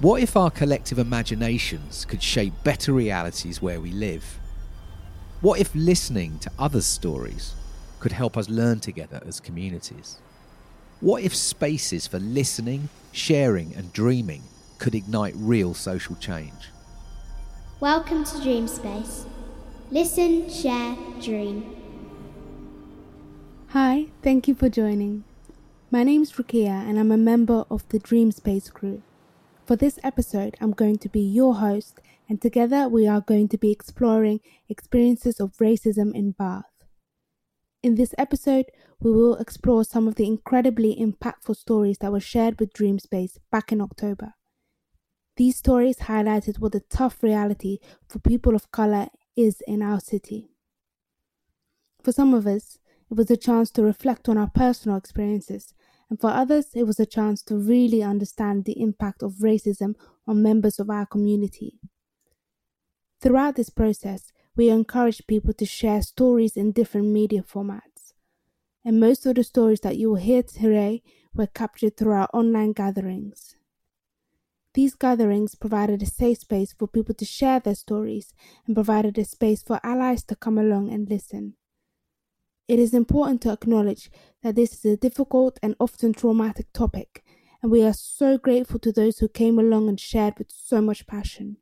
What if our collective imaginations could shape better realities where we live? What if listening to others' stories could help us learn together as communities? What if spaces for listening, sharing, and dreaming could ignite real social change? Welcome to Dream Space. Listen, share, dream. Hi, thank you for joining. My name is Ruqia and I'm a member of the Dream Space crew. For this episode, I'm going to be your host, and together we are going to be exploring experiences of racism in Bath. In this episode, we will explore some of the incredibly impactful stories that were shared with Dreamspace back in October. These stories highlighted what the tough reality for people of colour is in our city. For some of us, it was a chance to reflect on our personal experiences and for others, it was a chance to really understand the impact of racism on members of our community. Throughout this process, we encouraged people to share stories in different media formats. And most of the stories that you will hear today were captured through our online gatherings. These gatherings provided a safe space for people to share their stories and provided a space for allies to come along and listen. It is important to acknowledge that this is a difficult and often traumatic topic, and we are so grateful to those who came along and shared with so much passion.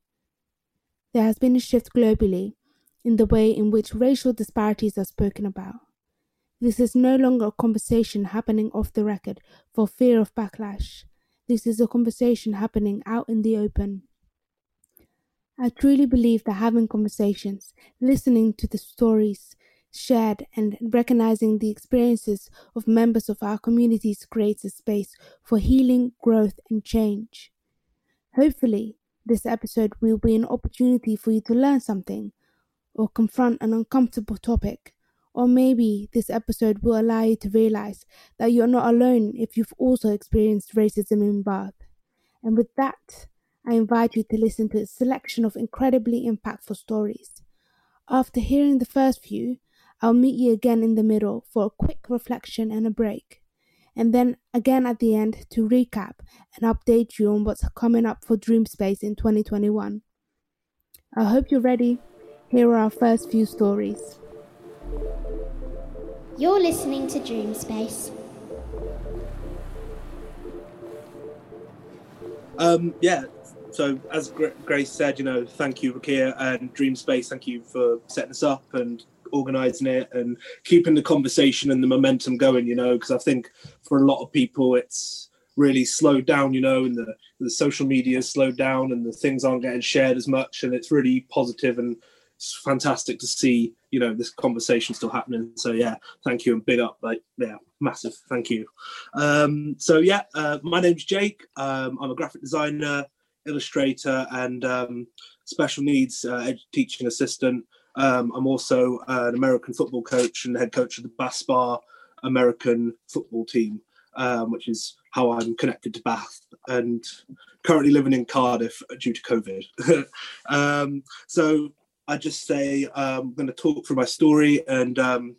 There has been a shift globally in the way in which racial disparities are spoken about. This is no longer a conversation happening off the record for fear of backlash. This is a conversation happening out in the open. I truly believe that having conversations, listening to the stories, shared, and recognizing the experiences of members of our communities creates a space for healing, growth, and change. Hopefully, this episode will be an opportunity for you to learn something or confront an uncomfortable topic. Or maybe this episode will allow you to realize that you're not alone if you've also experienced racism in Bath. And with that, I invite you to listen to a selection of incredibly impactful stories. After hearing the first few, I'll meet you again in the middle for a quick reflection and a break. And then again at the end to recap and update you on what's coming up for Dreamspace in 2021. I hope you're ready. Here are our first few stories. You're listening to Dreamspace. Um, yeah, so as Grace said, you know, thank you, Ruqia and Dreamspace. Thank you for setting us up and organizing it and keeping the conversation and the momentum going you know because i think for a lot of people it's really slowed down you know and the, the social media slowed down and the things aren't getting shared as much and it's really positive and it's fantastic to see you know this conversation still happening. So yeah thank you and big up like yeah massive thank you. Um so yeah uh, my name's jake. Um, i'm a graphic designer illustrator and um, special needs uh, teaching assistant um, I'm also an American football coach and head coach of the BASPAR American football team, um, which is how I'm connected to Bath and currently living in Cardiff due to COVID. um, so I just say um, I'm going to talk through my story and, um,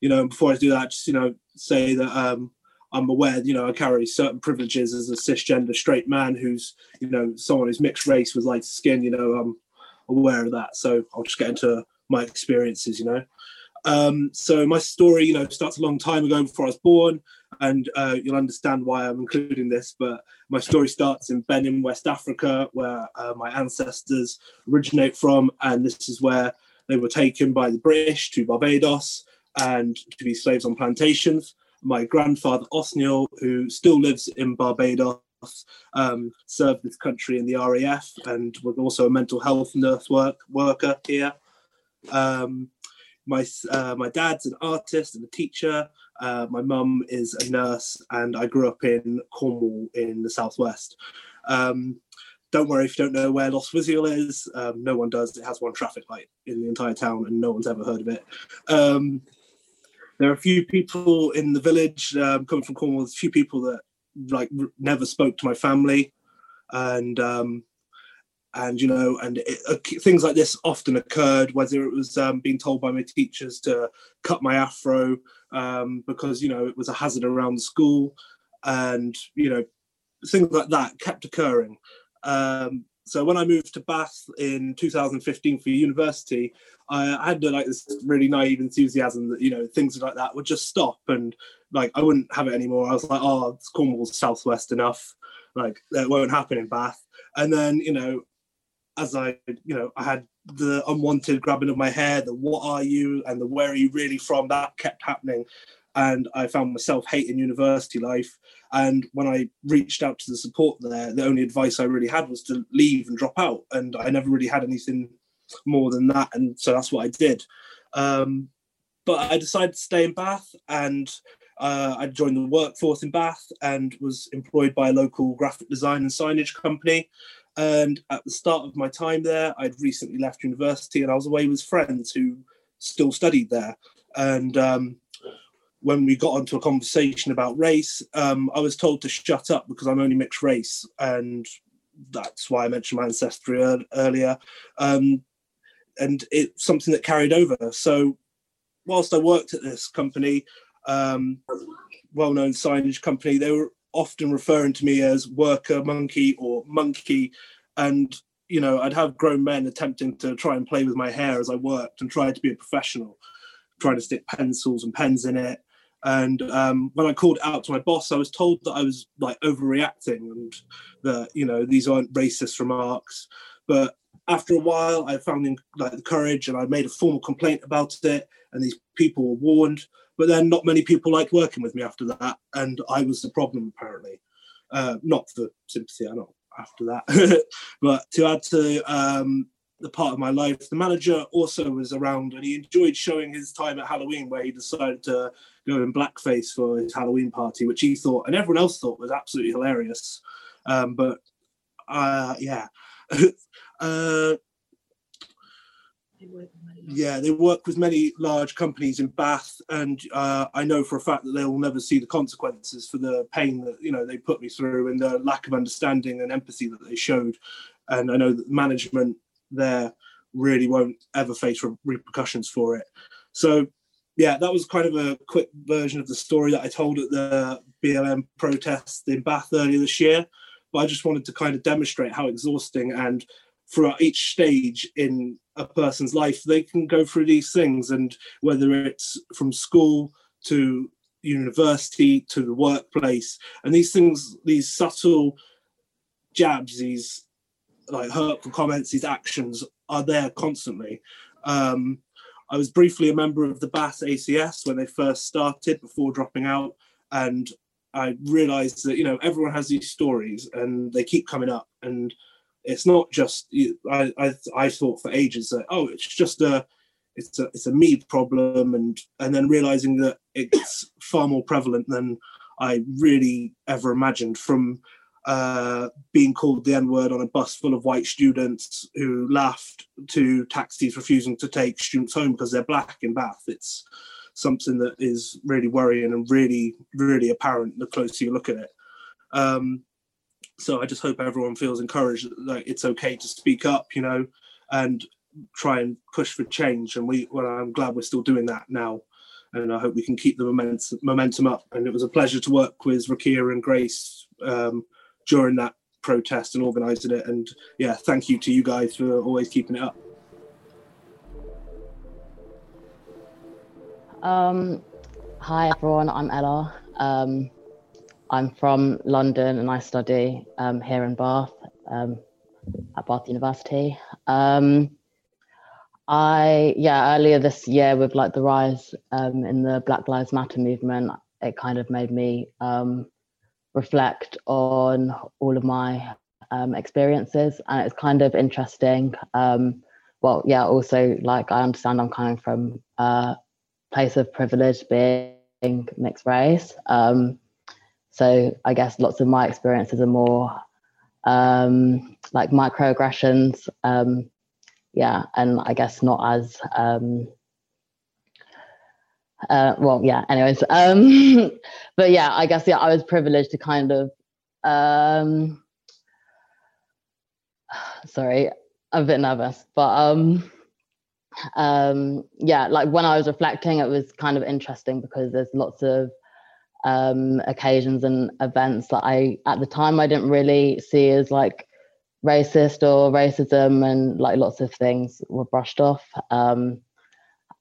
you know, before I do that, just, you know, say that um, I'm aware, you know, I carry certain privileges as a cisgender straight man who's, you know, someone who's mixed race with light skin, you know, I'm aware of that. So I'll just get into my experiences, you know. Um, so my story, you know, starts a long time ago before I was born, and uh, you'll understand why I'm including this. But my story starts in Benin, West Africa, where uh, my ancestors originate from, and this is where they were taken by the British to Barbados and to be slaves on plantations. My grandfather Osniel, who still lives in Barbados, um, served this country in the RAF and was also a mental health nurse work, worker here. Um, my uh, my dad's an artist and a teacher. Uh, my mum is a nurse, and I grew up in Cornwall in the southwest. Um, don't worry if you don't know where Lostwithiel is. Um, no one does. It has one traffic light in the entire town, and no one's ever heard of it. Um, there are a few people in the village um, coming from Cornwall. There's a few people that like never spoke to my family, and um, and you know, and it, uh, things like this often occurred. Whether it was um, being told by my teachers to cut my afro um, because you know it was a hazard around the school, and you know, things like that kept occurring. Um, so when I moved to Bath in 2015 for university, I had like this really naive enthusiasm that you know things like that would just stop and like I wouldn't have it anymore. I was like, oh, Cornwall's southwest enough, like that won't happen in Bath. And then you know, as I you know, I had the unwanted grabbing of my hair, the what are you and the where are you really from that kept happening. And I found myself hating university life. And when I reached out to the support there, the only advice I really had was to leave and drop out. And I never really had anything more than that. And so that's what I did. Um, but I decided to stay in Bath and uh, I joined the workforce in Bath and was employed by a local graphic design and signage company. And at the start of my time there, I'd recently left university and I was away with friends who still studied there. And um, when we got onto a conversation about race, um, I was told to shut up because I'm only mixed race. And that's why I mentioned my ancestry earlier. Um, and it's something that carried over. So, whilst I worked at this company, um, well-known signage company, they were often referring to me as worker monkey or monkey, and you know I'd have grown men attempting to try and play with my hair as I worked and tried to be a professional, trying to stick pencils and pens in it. And um, when I called out to my boss, I was told that I was like overreacting and that you know these aren't racist remarks. But after a while, I found like the courage and I made a formal complaint about it, and these people were warned. But then not many people liked working with me after that, and I was the problem apparently. Uh, not for sympathy, I know after that, but to add to um, the part of my life, the manager also was around, and he enjoyed showing his time at Halloween, where he decided to go in blackface for his Halloween party, which he thought and everyone else thought was absolutely hilarious. Um, but uh, yeah. uh, yeah, they work with many large companies in Bath, and uh, I know for a fact that they will never see the consequences for the pain that you know they put me through and the lack of understanding and empathy that they showed. And I know that management there really won't ever face re- repercussions for it. So, yeah, that was kind of a quick version of the story that I told at the BLM protest in Bath earlier this year. But I just wanted to kind of demonstrate how exhausting and throughout each stage in a person's life, they can go through these things. And whether it's from school to university to the workplace, and these things, these subtle jabs, these like hurtful comments, his actions are there constantly. Um, I was briefly a member of the Bath ACS when they first started before dropping out, and I realised that you know everyone has these stories and they keep coming up, and it's not just I, I I thought for ages that oh it's just a it's a it's a me problem and and then realizing that it's far more prevalent than I really ever imagined from uh, being called the N word on a bus full of white students who laughed to taxis refusing to take students home because they're black in Bath. It's something that is really worrying and really, really apparent the closer you look at it. Um, so I just hope everyone feels encouraged that it's okay to speak up, you know, and try and push for change. And we, well, I'm glad we're still doing that now. And I hope we can keep the momentum, momentum up. And it was a pleasure to work with Ruqia and Grace um, during that protest and organising it. And yeah, thank you to you guys for always keeping it up. Um, hi everyone, I'm Ella. Um, I'm from London and I study um, here in Bath um, at Bath University. Um, I yeah earlier this year with like the rise um, in the Black Lives Matter movement, it kind of made me um, reflect on all of my um, experiences, and it's kind of interesting. well, yeah, also like I understand I'm coming from a place of privilege, being mixed race. Um, so I guess lots of my experiences are more um, like microaggressions. Um, yeah, and I guess not as um, uh, well, yeah. Anyways, um, but yeah, I guess yeah, I was privileged to kind of. Um, sorry, I'm a bit nervous, but um, um, yeah, like when I was reflecting, it was kind of interesting because there's lots of um, occasions and events that I, at the time, I didn't really see as like racist or racism and like lots of things were brushed off. Um,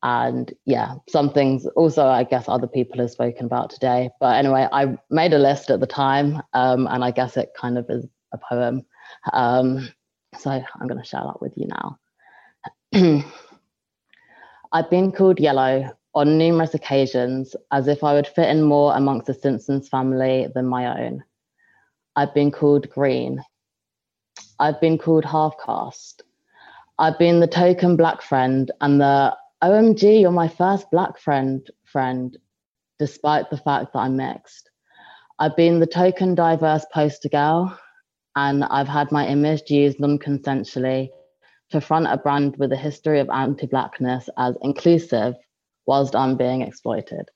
and yeah, some things also I guess other people have spoken about today. But anyway, I made a list at the time, um, and I guess it kind of is a poem. Um, so I'm going to share that with you now. I've been called yellow on numerous occasions as if I would fit in more amongst the Simpsons family than my own. I've been called green. I've been called half caste. I've been the token black friend and the OMG, you're my first black friend friend, despite the fact that I'm mixed. I've been the token diverse poster girl, and I've had my image used non-consensually to front a brand with a history of anti-blackness as inclusive whilst I'm being exploited.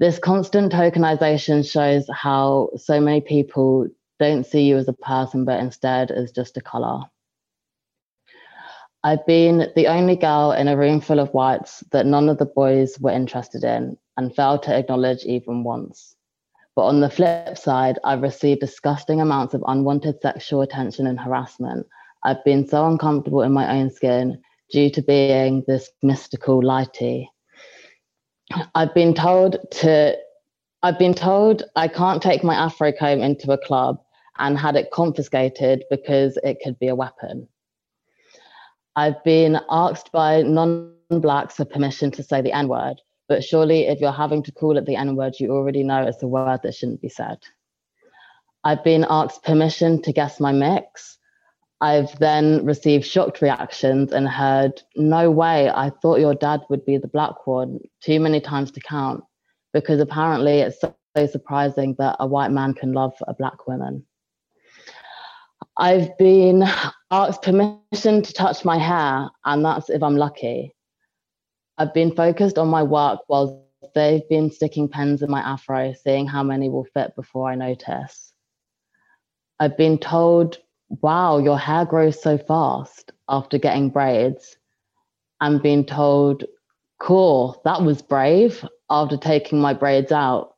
This constant tokenization shows how so many people don't see you as a person, but instead as just a color. I've been the only girl in a room full of whites that none of the boys were interested in and failed to acknowledge even once. But on the flip side, I've received disgusting amounts of unwanted sexual attention and harassment. I've been so uncomfortable in my own skin due to being this mystical lighty. I've been told to I've been told I can't take my afro comb into a club and had it confiscated because it could be a weapon. I've been asked by non-blacks for permission to say the N-word, but surely if you're having to call it the N-word, you already know it's a word that shouldn't be said. I've been asked permission to guess my mix, I've then received shocked reactions and heard, no way, I thought your dad would be the black one, too many times to count, because apparently it's so surprising that a white man can love a black woman. I've been asked permission to touch my hair, and that's if I'm lucky. I've been focused on my work while they've been sticking pens in my afro, seeing how many will fit before I notice. I've been told wow, your hair grows so fast after getting braids and being told, cool, that was brave after taking my braids out.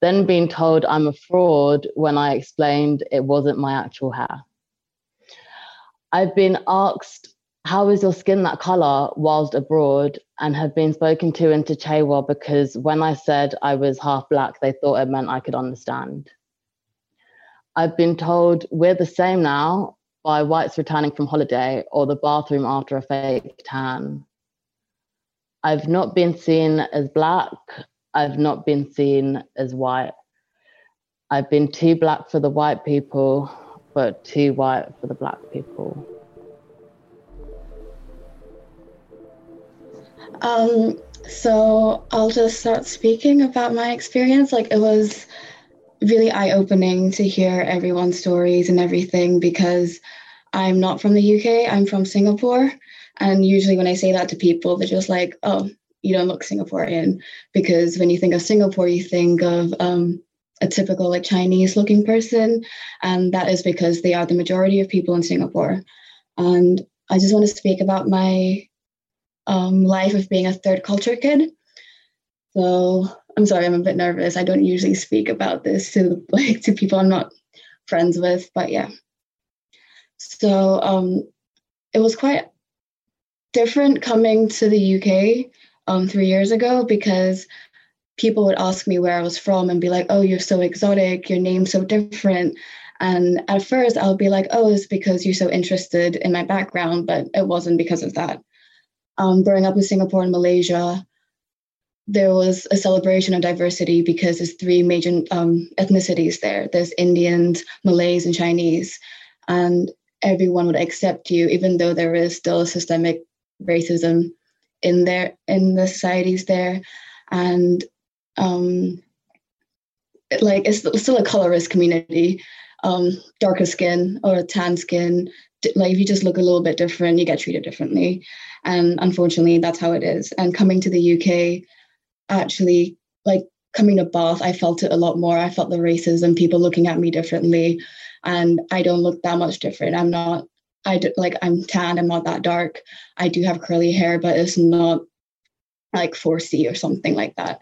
Then being told I'm a fraud when I explained it wasn't my actual hair. I've been asked, how is your skin that color whilst abroad? And have been spoken to in Chewa because when I said I was half black, they thought it meant I could understand. I've been told we're the same now by whites returning from holiday or the bathroom after a fake tan. I've not been seen as black. I've not been seen as white. I've been too black for the white people, but too white for the black people. Um, so I'll just start speaking about my experience. Like it was really eye opening to hear everyone's stories and everything because I'm not from the UK, I'm from Singapore. And usually when I say that to people, they're just like, oh, you don't look Singaporean. Because when you think of Singapore, you think of um, a typical like Chinese looking person. And that is because they are the majority of people in Singapore. And I just want to speak about my um, life of being a third culture kid. So I'm sorry, I'm a bit nervous. I don't usually speak about this to like to people I'm not friends with, but yeah. So um, it was quite different coming to the UK um, three years ago because people would ask me where I was from and be like, "Oh, you're so exotic. Your name's so different." And at first, I'll be like, "Oh, it's because you're so interested in my background," but it wasn't because of that. Um, growing up in Singapore and Malaysia, there was a celebration of diversity because there's three major um, ethnicities there. There's Indians, Malays, and Chinese, and everyone would accept you, even though there is still systemic racism in there in the societies there, and um, like it's still a colorist community. Um, darker skin or tan skin, like if you just look a little bit different, you get treated differently, and unfortunately, that's how it is. And coming to the UK actually like coming to Bath, I felt it a lot more. I felt the racism, people looking at me differently, and I don't look that much different. I'm not. I do, like I'm tan. I'm not that dark. I do have curly hair, but it's not like 4C or something like that.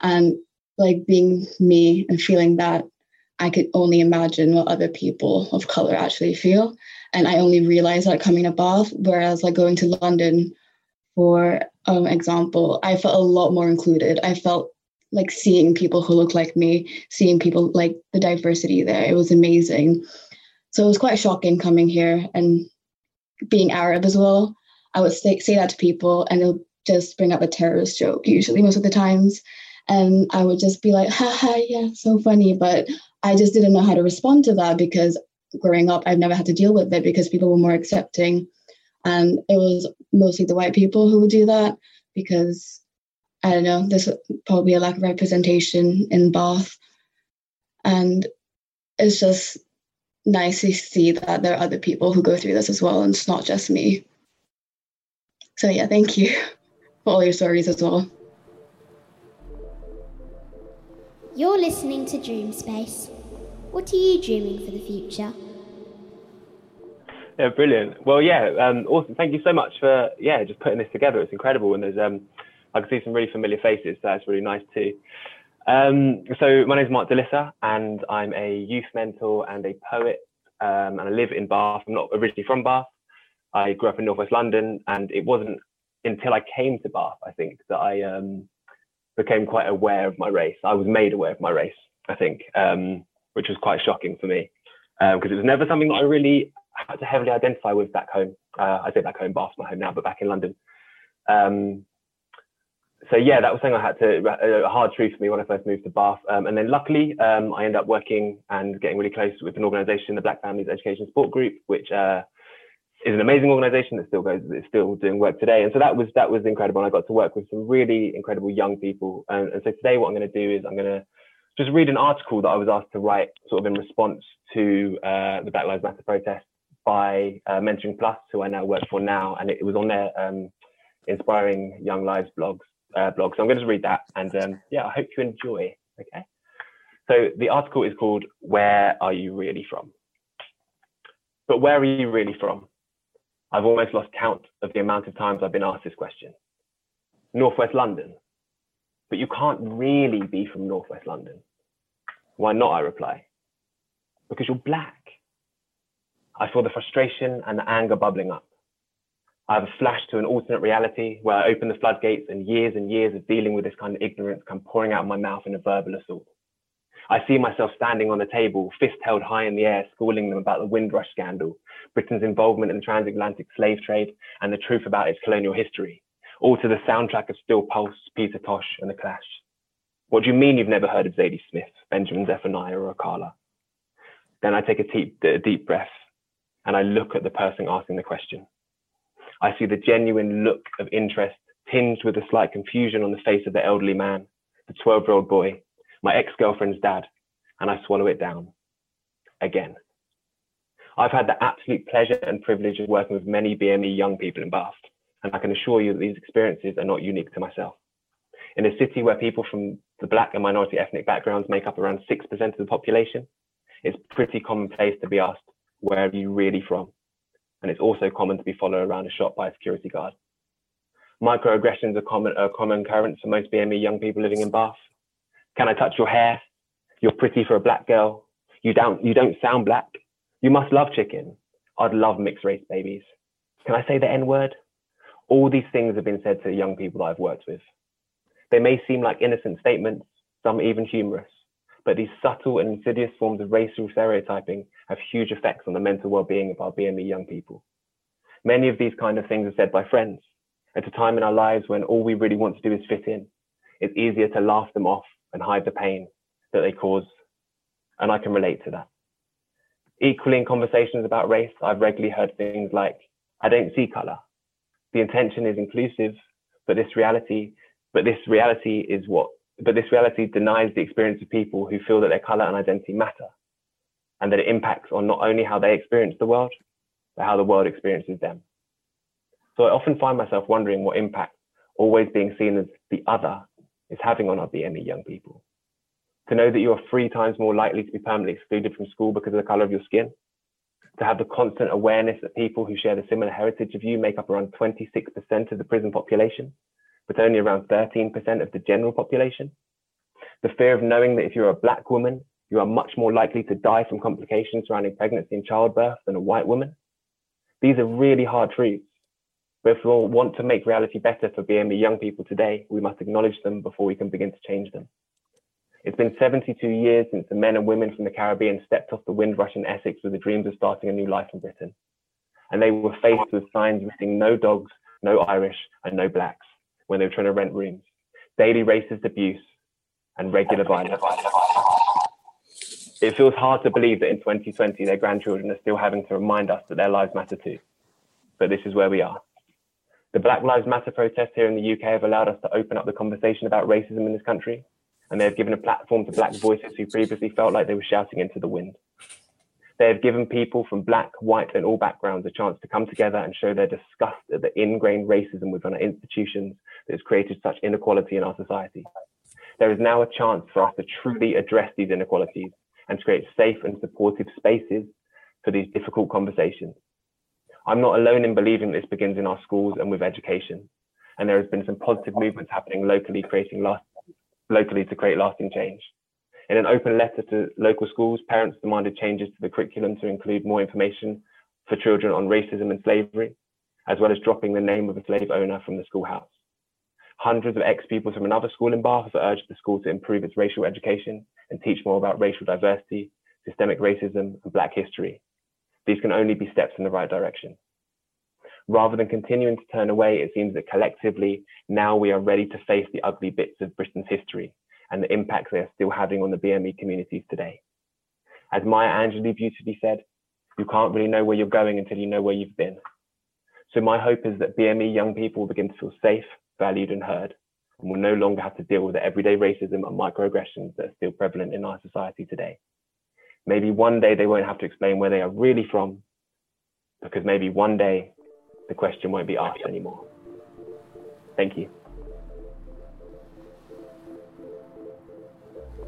And like being me and feeling that I could only imagine what other people of color actually feel. And I only realized that coming Bath, whereas like going to London, for um, example, I felt a lot more included. I felt like seeing people who look like me, seeing people like the diversity there. It was amazing. So it was quite shocking coming here and being Arab as well. I would say, say that to people and they'll just bring up a terrorist joke, usually most of the times. And I would just be like, haha, yeah, so funny. But I just didn't know how to respond to that because growing up, I've never had to deal with it because people were more accepting. And it was mostly the white people who would do that because I don't know, there's probably a lack of representation in Bath. And it's just nice to see that there are other people who go through this as well, and it's not just me. So, yeah, thank you for all your stories as well. You're listening to Dream Space. What are you dreaming for the future? Yeah, brilliant. Well, yeah, um, awesome. Thank you so much for yeah just putting this together. It's incredible, and there's um, I can see some really familiar faces. So that's really nice too. Um, so my name is Mark Delissa, and I'm a youth mentor and a poet, um, and I live in Bath. I'm not originally from Bath. I grew up in Northwest London, and it wasn't until I came to Bath, I think, that I um, became quite aware of my race. I was made aware of my race, I think, um, which was quite shocking for me because um, it was never something that I really had to heavily identify with back home. Uh, I say back home, Bath's my home now, but back in London. Um, so yeah, that was something I had to a hard truth for me when I first moved to Bath. Um, and then luckily, um, I ended up working and getting really close with an organisation, the Black Families Education Support Group, which uh, is an amazing organisation that still goes, it's still doing work today. And so that was that was incredible. And I got to work with some really incredible young people. And, and so today, what I'm going to do is I'm going to just read an article that I was asked to write, sort of in response to uh, the Black Lives Matter protest by uh, Mentoring Plus, who I now work for now, and it, it was on their um, Inspiring Young Lives blogs uh, blog. So I'm going to just read that, and um, yeah, I hope you enjoy. Okay. So the article is called "Where Are You Really From?" But where are you really from? I've almost lost count of the amount of times I've been asked this question. Northwest London. But you can't really be from Northwest London. Why not? I reply. Because you're black. I feel the frustration and the anger bubbling up. I have a flash to an alternate reality where I open the floodgates and years and years of dealing with this kind of ignorance come pouring out of my mouth in a verbal assault. I see myself standing on a table, fist held high in the air, schooling them about the Windrush scandal, Britain's involvement in the transatlantic slave trade, and the truth about its colonial history, all to the soundtrack of Steel Pulse, Peter Tosh, and The Clash. What do you mean you've never heard of Zadie Smith, Benjamin Zephaniah, or Akala? Then I take a deep, a deep breath and I look at the person asking the question. I see the genuine look of interest tinged with a slight confusion on the face of the elderly man, the 12 year old boy, my ex girlfriend's dad, and I swallow it down again. I've had the absolute pleasure and privilege of working with many BME young people in Bath, and I can assure you that these experiences are not unique to myself. In a city where people from the black and minority ethnic backgrounds make up around 6% of the population, it's pretty commonplace to be asked, where are you really from? and it's also common to be followed around a shop by a security guard. Microaggressions are common, are common occurrence for most BME young people living in Bath. Can I touch your hair? You're pretty for a black girl. You don't, you don't sound black. You must love chicken. I'd love mixed race babies. Can I say the N word? All these things have been said to young people that I've worked with. They may seem like innocent statements, some even humorous, but these subtle and insidious forms of racial stereotyping have huge effects on the mental well-being of our BME young people. Many of these kind of things are said by friends at a time in our lives when all we really want to do is fit in. It's easier to laugh them off and hide the pain that they cause. And I can relate to that. Equally in conversations about race, I've regularly heard things like, I don't see color. The intention is inclusive, but this reality, but this reality is what, but this reality denies the experience of people who feel that their color and identity matter and that it impacts on not only how they experience the world, but how the world experiences them. So I often find myself wondering what impact always being seen as the other is having on our BME young people. To know that you are three times more likely to be permanently excluded from school because of the color of your skin. To have the constant awareness that people who share the similar heritage of you make up around 26% of the prison population, but only around 13% of the general population. The fear of knowing that if you're a black woman You are much more likely to die from complications surrounding pregnancy and childbirth than a white woman. These are really hard truths. But if we want to make reality better for BME young people today, we must acknowledge them before we can begin to change them. It's been 72 years since the men and women from the Caribbean stepped off the Windrush in Essex with the dreams of starting a new life in Britain. And they were faced with signs listing no dogs, no Irish, and no blacks when they were trying to rent rooms, daily racist abuse, and regular violence. It feels hard to believe that in 2020 their grandchildren are still having to remind us that their lives matter too. But this is where we are. The Black Lives Matter protests here in the UK have allowed us to open up the conversation about racism in this country, and they have given a platform to Black voices who previously felt like they were shouting into the wind. They have given people from Black, white, and all backgrounds a chance to come together and show their disgust at the ingrained racism within our institutions that has created such inequality in our society. There is now a chance for us to truly address these inequalities and to create safe and supportive spaces for these difficult conversations. I'm not alone in believing this begins in our schools and with education. And there has been some positive movements happening locally, creating last, locally to create lasting change. In an open letter to local schools, parents demanded changes to the curriculum to include more information for children on racism and slavery, as well as dropping the name of a slave owner from the schoolhouse. Hundreds of ex-pupils from another school in Bath have urged the school to improve its racial education and teach more about racial diversity, systemic racism, and Black history. These can only be steps in the right direction. Rather than continuing to turn away, it seems that collectively now we are ready to face the ugly bits of Britain's history and the impacts they are still having on the BME communities today. As Maya Angelou beautifully said, you can't really know where you're going until you know where you've been. So my hope is that BME young people will begin to feel safe, valued and heard, and will no longer have to deal with the everyday racism and microaggressions that are still prevalent in our society today. Maybe one day they won't have to explain where they are really from, because maybe one day the question won't be asked anymore. Thank you.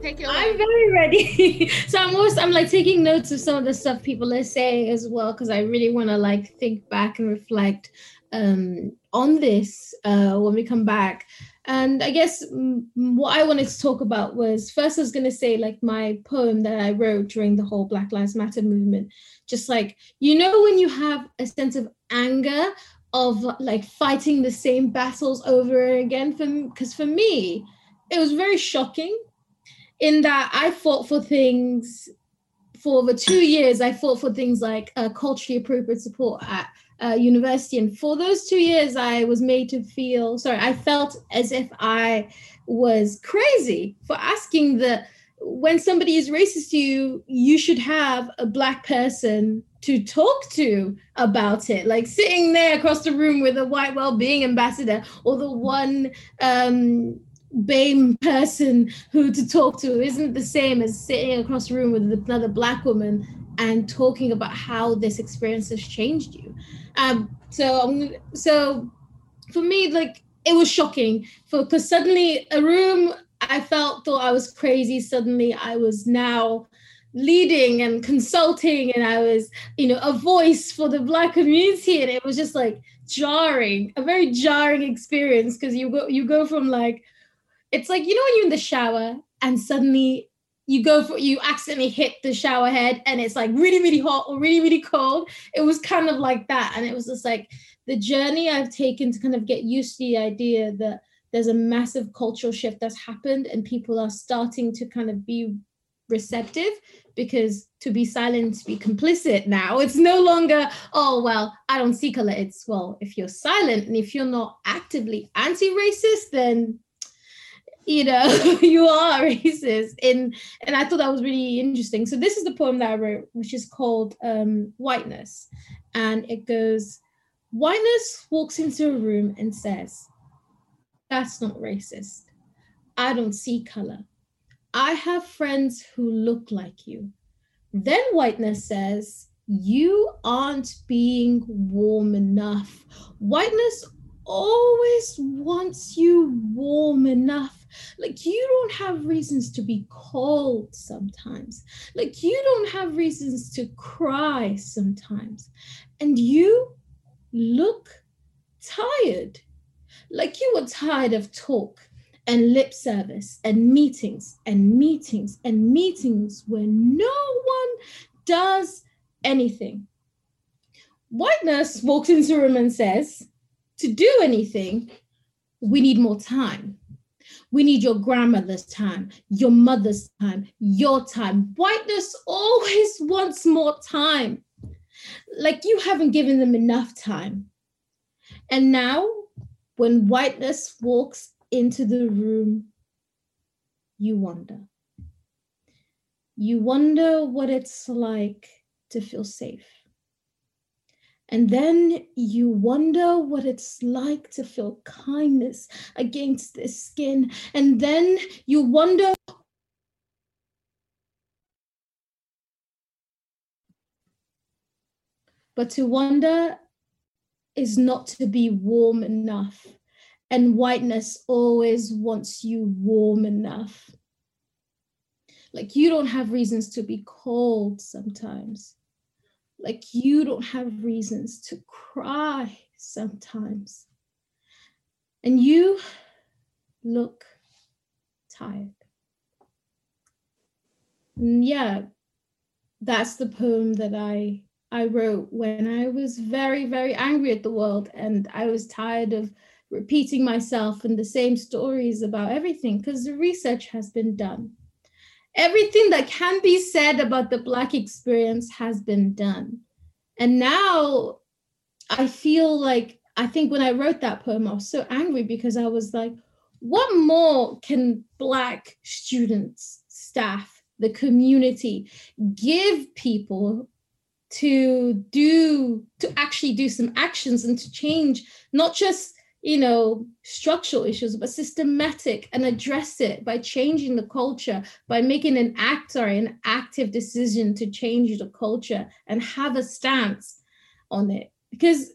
Take it I'm very ready. so I'm always I'm like taking notes of some of the stuff people are saying as well because I really want to like think back and reflect um, on this uh, when we come back. And I guess mm, what I wanted to talk about was first I was going to say like my poem that I wrote during the whole Black Lives Matter movement. Just like you know when you have a sense of anger of like fighting the same battles over again for because for me it was very shocking in that I fought for things for over two years. I fought for things like uh, culturally appropriate support at uh, university, and for those two years, I was made to feel sorry. I felt as if I was crazy for asking the when somebody is racist to you, you should have a black person to talk to about it. Like sitting there across the room with a white well-being ambassador or the one um, BAME person who to talk to isn't the same as sitting across the room with another black woman and talking about how this experience has changed you. Um, so um, so for me, like it was shocking for because suddenly a room I felt thought I was crazy. Suddenly I was now leading and consulting and I was, you know, a voice for the black community. And it was just like jarring, a very jarring experience because you go you go from like it's like you know when you're in the shower and suddenly you go for you accidentally hit the shower head and it's like really really hot or really really cold. It was kind of like that. And it was just like the journey i've taken to kind of get used to the idea that there's a massive cultural shift that's happened and people are starting to kind of be receptive because to be silent to be complicit now it's no longer oh well i don't see color. It's well if you're silent and if you're not actively anti-racist then you know you are racist. And and i thought that was really interesting. So this is the poem that i wrote which is called um, whiteness. And it goes whiteness walks into a room and says that's not racist. I don't see color. I have friends who look like you then whiteness says you aren't being warm enough. Whiteness always wants you warm enough like you don't have reasons to be cold sometimes. Like you don't have reasons to cry sometimes. And you look tired. Like you were tired of talk and lip service and meetings and meetings and meetings where no one does anything. White nurse walks into the room and says, to do anything, we need more time. We need your grandmother's time, your mother's time, your time. Whiteness always wants more time. Like you haven't given them enough time. And now, when whiteness walks into the room, you wonder. You wonder what it's like to feel safe. And then you wonder what it's like to feel kindness against their skin. And then you wonder. But to wonder is not to be warm enough. And whiteness always wants you warm enough. Like you don't have reasons to be cold sometimes like you don't have reasons to cry sometimes. And you look tired. And yeah, that's the poem that I I wrote when I was very very angry at the world and I was tired of repeating myself and the same stories about everything because the research has been done everything that can be said about the Black experience has been done. And now I feel like, I think when I wrote that poem, I was so angry because I was like, what more can Black students, staff, the community give people to do, to actually do some actions and to change, not just you know, structural issues, but systematic and address it by changing the culture, by making an act or an active decision to change the culture and have a stance on it. Because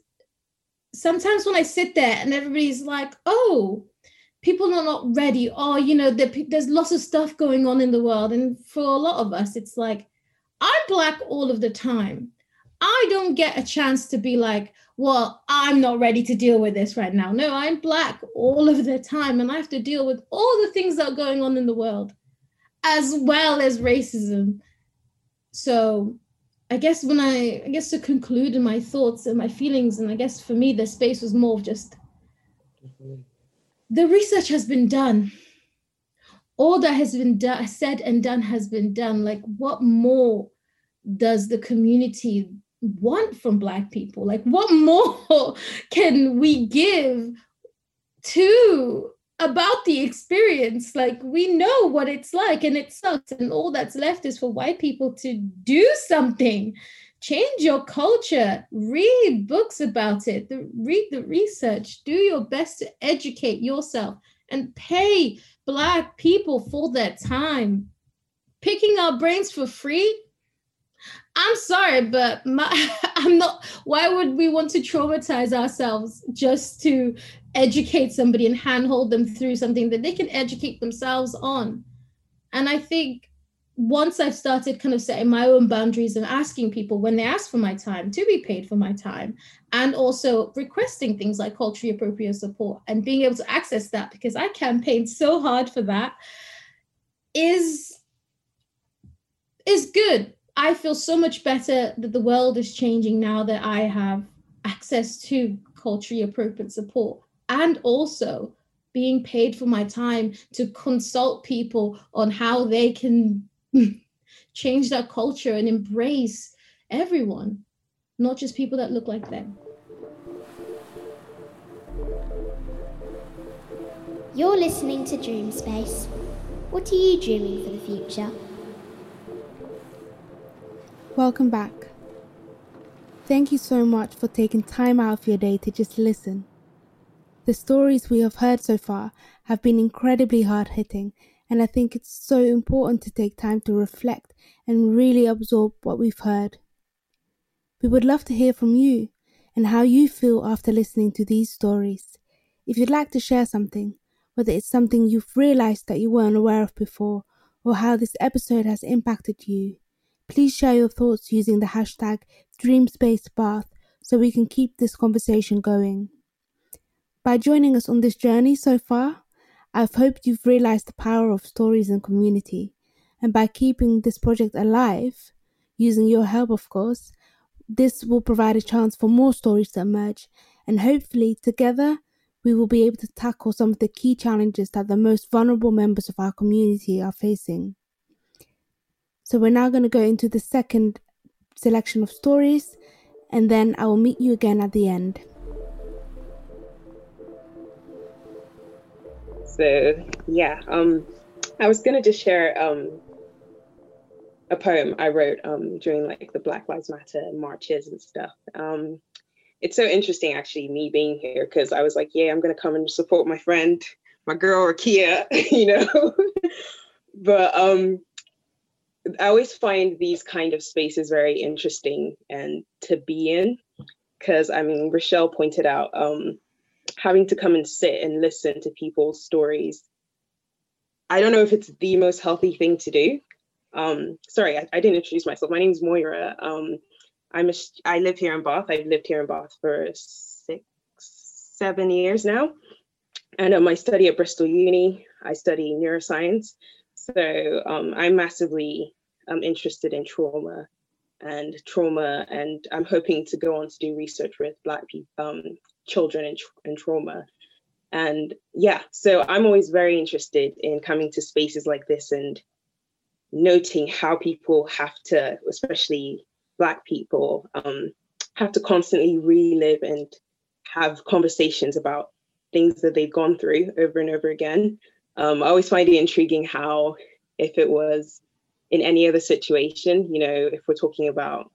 sometimes when I sit there and everybody's like, oh, people are not ready, or, you know, there's lots of stuff going on in the world. And for a lot of us, it's like, I'm Black all of the time. I don't get a chance to be like, well, I'm not ready to deal with this right now. No, I'm black all of the time, and I have to deal with all the things that are going on in the world, as well as racism. So, I guess when I, I guess to conclude in my thoughts and my feelings, and I guess for me, the space was more of just the research has been done. All that has been do- said and done has been done. Like, what more does the community want from black people? Like what more can we give to about the experience? Like we know what it's like and it sucks and all that's left is for white people to do something. Change your culture. Read books about it. The, read the research. Do your best to educate yourself and pay black people for that time. Picking our brains for free I'm sorry, but my, I'm not. Why would we want to traumatize ourselves just to educate somebody and handhold them through something that they can educate themselves on? And I think once I've started kind of setting my own boundaries and asking people when they ask for my time to be paid for my time, and also requesting things like culturally appropriate support and being able to access that because I campaigned so hard for that is is good I feel so much better that the world is changing now that I have access to culturally appropriate support and also being paid for my time to consult people on how they can change their culture and embrace everyone, not just people that look like them. You're listening to Dream Space. What are you dreaming for the future? Welcome back. Thank you so much for taking time out of your day to just listen. The stories we have heard so far have been incredibly hard hitting, and I think it's so important to take time to reflect and really absorb what we've heard. We would love to hear from you and how you feel after listening to these stories. If you'd like to share something, whether it's something you've realized that you weren't aware of before, or how this episode has impacted you, Please share your thoughts using the hashtag DreamSpaceBath so we can keep this conversation going. By joining us on this journey so far, I've hoped you've realized the power of stories and community. And by keeping this project alive, using your help, of course, this will provide a chance for more stories to emerge. And hopefully, together, we will be able to tackle some of the key challenges that the most vulnerable members of our community are facing. So, we're now going to go into the second selection of stories, and then I will meet you again at the end. So yeah, um, I was gonna just share um, a poem I wrote um, during like the Black Lives Matter marches and stuff. Um, it's so interesting actually me being here because I was like, yeah, I'm gonna come and support my friend, my girl Ruqia, you know. but um, I always find these kind of spaces very interesting and to be in because I mean Rochelle pointed out um, having to come and sit and listen to people's stories. I don't know if it's the most healthy thing to do. Um, sorry, I, I didn't introduce myself. My name is Moira. Um, I'm a, I live here in Bath. I've lived here in Bath for six, seven years now. And um, I study at Bristol Uni. I study neuroscience. So um, I'm massively um, interested in trauma and trauma, and I'm hoping to go on to do research with Black people, um, children and, and trauma. And yeah, so I'm always very interested in coming to spaces like this and noting how people have to, especially Black people, um, have to constantly relive and have conversations about things that they've gone through over and over again. Um, I always find it intriguing how, if it was in any other situation, you know, if we're talking about,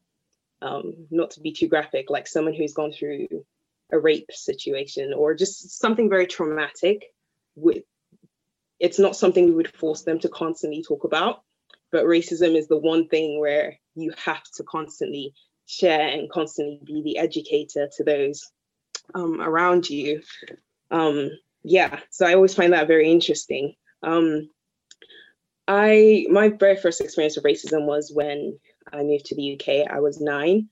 um, not to be too graphic, like someone who's gone through a rape situation or just something very traumatic with it's not something we would force them to constantly talk about but racism is the one thing where you have to constantly share and constantly be the educator to those um, around you. Um, yeah so i always find that very interesting. Um, i my very first experience of racism was when i moved to the uk i was nine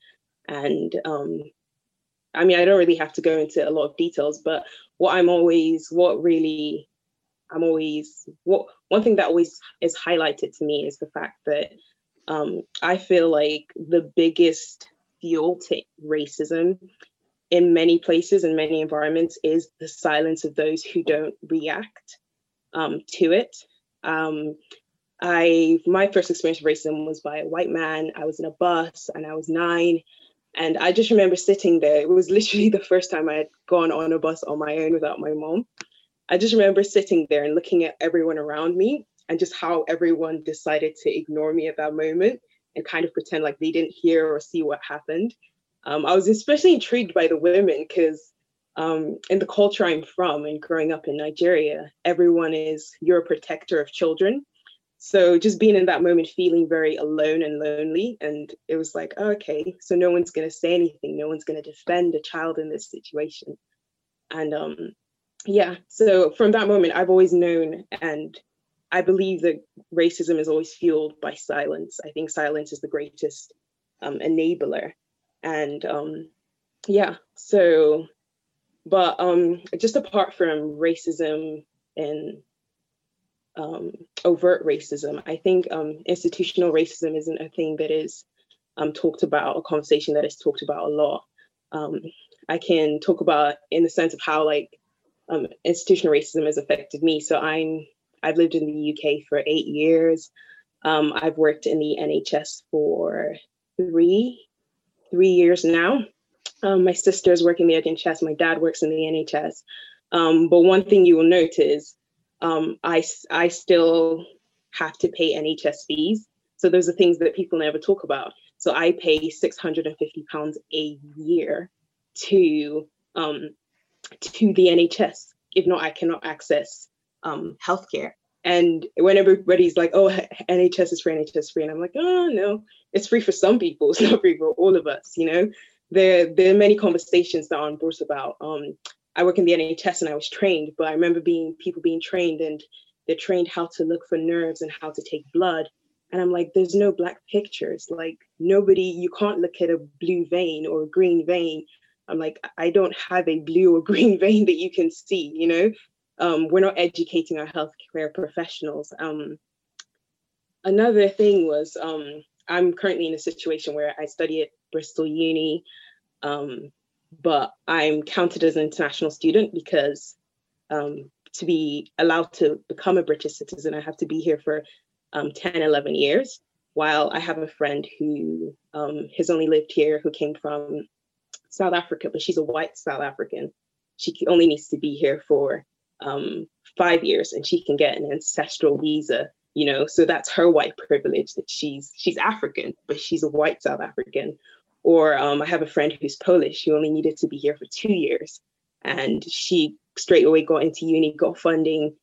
and um, I mean, I don't really have to go into a lot of details, but what I'm always, what really, I'm always, what one thing that always is highlighted to me is the fact that um, I feel like the biggest fuel to racism in many places and many environments is the silence of those who don't react um, to it. Um, I my first experience of racism was by a white man. I was in a bus and I was nine, and I just remember sitting there. It was literally the first time I had gone on a bus on my own without my mom. I just remember sitting there and looking at everyone around me and just how everyone decided to ignore me at that moment and kind of pretend like they didn't hear or see what happened. Um, I was especially intrigued by the women because um, in the culture I'm from and growing up in Nigeria, everyone is, you're a protector of children. So just being in that moment, feeling very alone and lonely. And it was like, oh, okay, so no one's going to say anything. No one's going to defend a child in this situation. And um, yeah, so from that moment, I've always known and I believe that racism is always fueled by silence. I think silence is the greatest um, enabler. And um, yeah, so, but um, just apart from racism and um, overt racism. I think um, institutional racism isn't a thing that is um, talked about, a conversation that is talked about a lot. Um, I can talk about in the sense of how like um, institutional racism has affected me. So I'm I've lived in the UK for eight years. Um, I've worked in the NHS for three three years now. my sister is working in the NHS. My dad works in the NHS. but one thing you will notice um, I, I still have to pay NHS fees. So those are things that people never talk about. So I pay 650 pounds a year to um, to the NHS. If not, I cannot access um, healthcare. And when everybody's like, "Oh, NHS is free, NHS is free," and I'm like, "Oh no, it's free for some people. It's not free for all of us." You know, there there are many conversations that aren't brought about. Um, I work in the NHS and I was trained, but I remember being people being trained and they're trained how to look for nerves and how to take blood. And I'm like, there's no black pictures. Like nobody, you can't look at a blue vein or a green vein. I'm like, I don't have a blue or green vein that you can see, you know? Um, we're not educating our healthcare professionals. Um, another thing was um, I'm currently in a situation where I study at Bristol Uni, um, but I'm counted as an international student because um, to be allowed to become a British citizen, I have to be here for um, 10, 11 years. While I have a friend who has only lived here, who came from South Africa, but she's a white South African. She only needs to be here for um, five years and she can get an ancestral visa you know? So that's her white privilege that she's she's african but she's a white south african. Or um, i have a friend who's polish she only needed to be here for two years and she straight away got into uni got funding.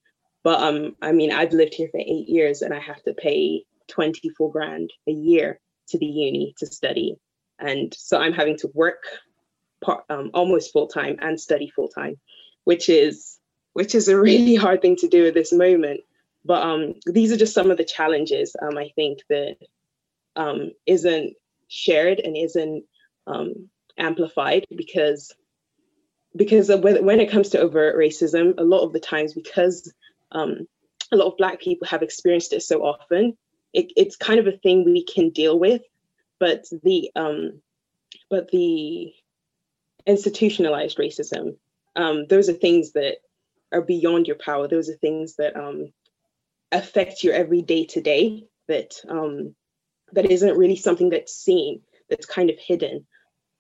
But um i mean i've lived here for eight years and i have to pay 24 grand a year to the uni to study. And so i'm having to work part, um, almost full time and study full time which is which is a really hard thing to do at this moment. But um, these are just some of the challenges um, I think that um, not shared and isn't um, amplified because because when it comes to overt racism, a lot of the times because um, a lot of Black people have experienced it so often, it, it's kind of a thing we can deal with, but the um, but the institutionalized racism, those are things that are beyond your power. Those are things that um, affect your every day to day that um, that isn't really something that's seen that's kind of hidden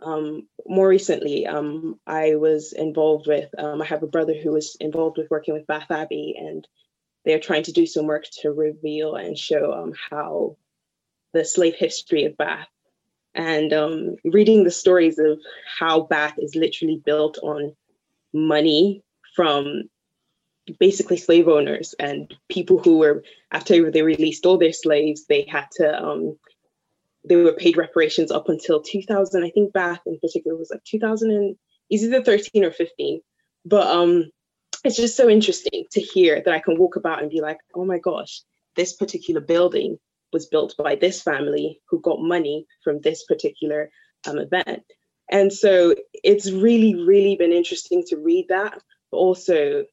um, more recently um, i was involved with um, i have a brother who was involved with working with bath abbey and they're trying to do some work to reveal and show um, how the slave history of bath and um, reading the stories of how bath is literally built on money from basically slave owners and people who were after they released all their slaves they had to um they were paid reparations up until 2000 i think bath in particular was like 2000 and is either 13 or 15 but um it's just so interesting to hear that i can walk about and be like oh my gosh this particular building was built by this family who got money from this particular um, event. And so it's really really been interesting to read that but also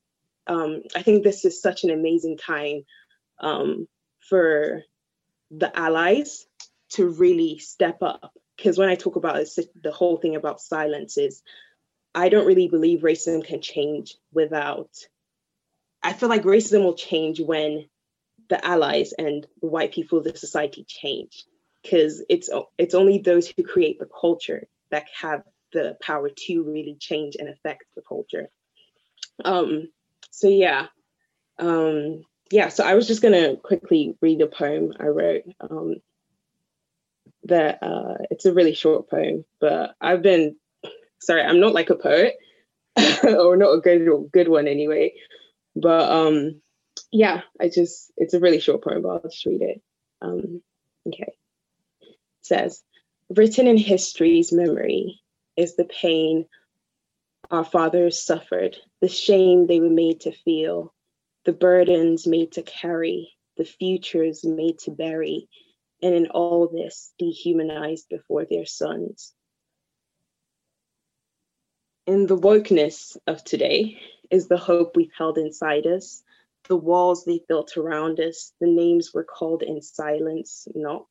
um, I think this is such an amazing time um, for the allies to really step up. Because when I talk about the whole thing about silence is, I don't really believe racism can change without. I feel like racism will change when the allies and the white people of the society change, because it's it's only those who create the culture that have the power to really change and affect the culture. Um, so yeah, um, yeah. So I was just gonna quickly read a poem I wrote. Um, that uh, it's a really short poem, but I've been sorry, I'm not like a poet, or not a good good one anyway. But um, yeah, I just it's a really short poem, but I'll just read it. Um, okay, it says, written in history's memory is the pain our fathers suffered, the shame they were made to feel, the burdens made to carry, the futures made to bury, and in all this dehumanized before their sons. In the wokeness of today is the hope we've held inside us, the walls they built around us, the names were called in silence, not.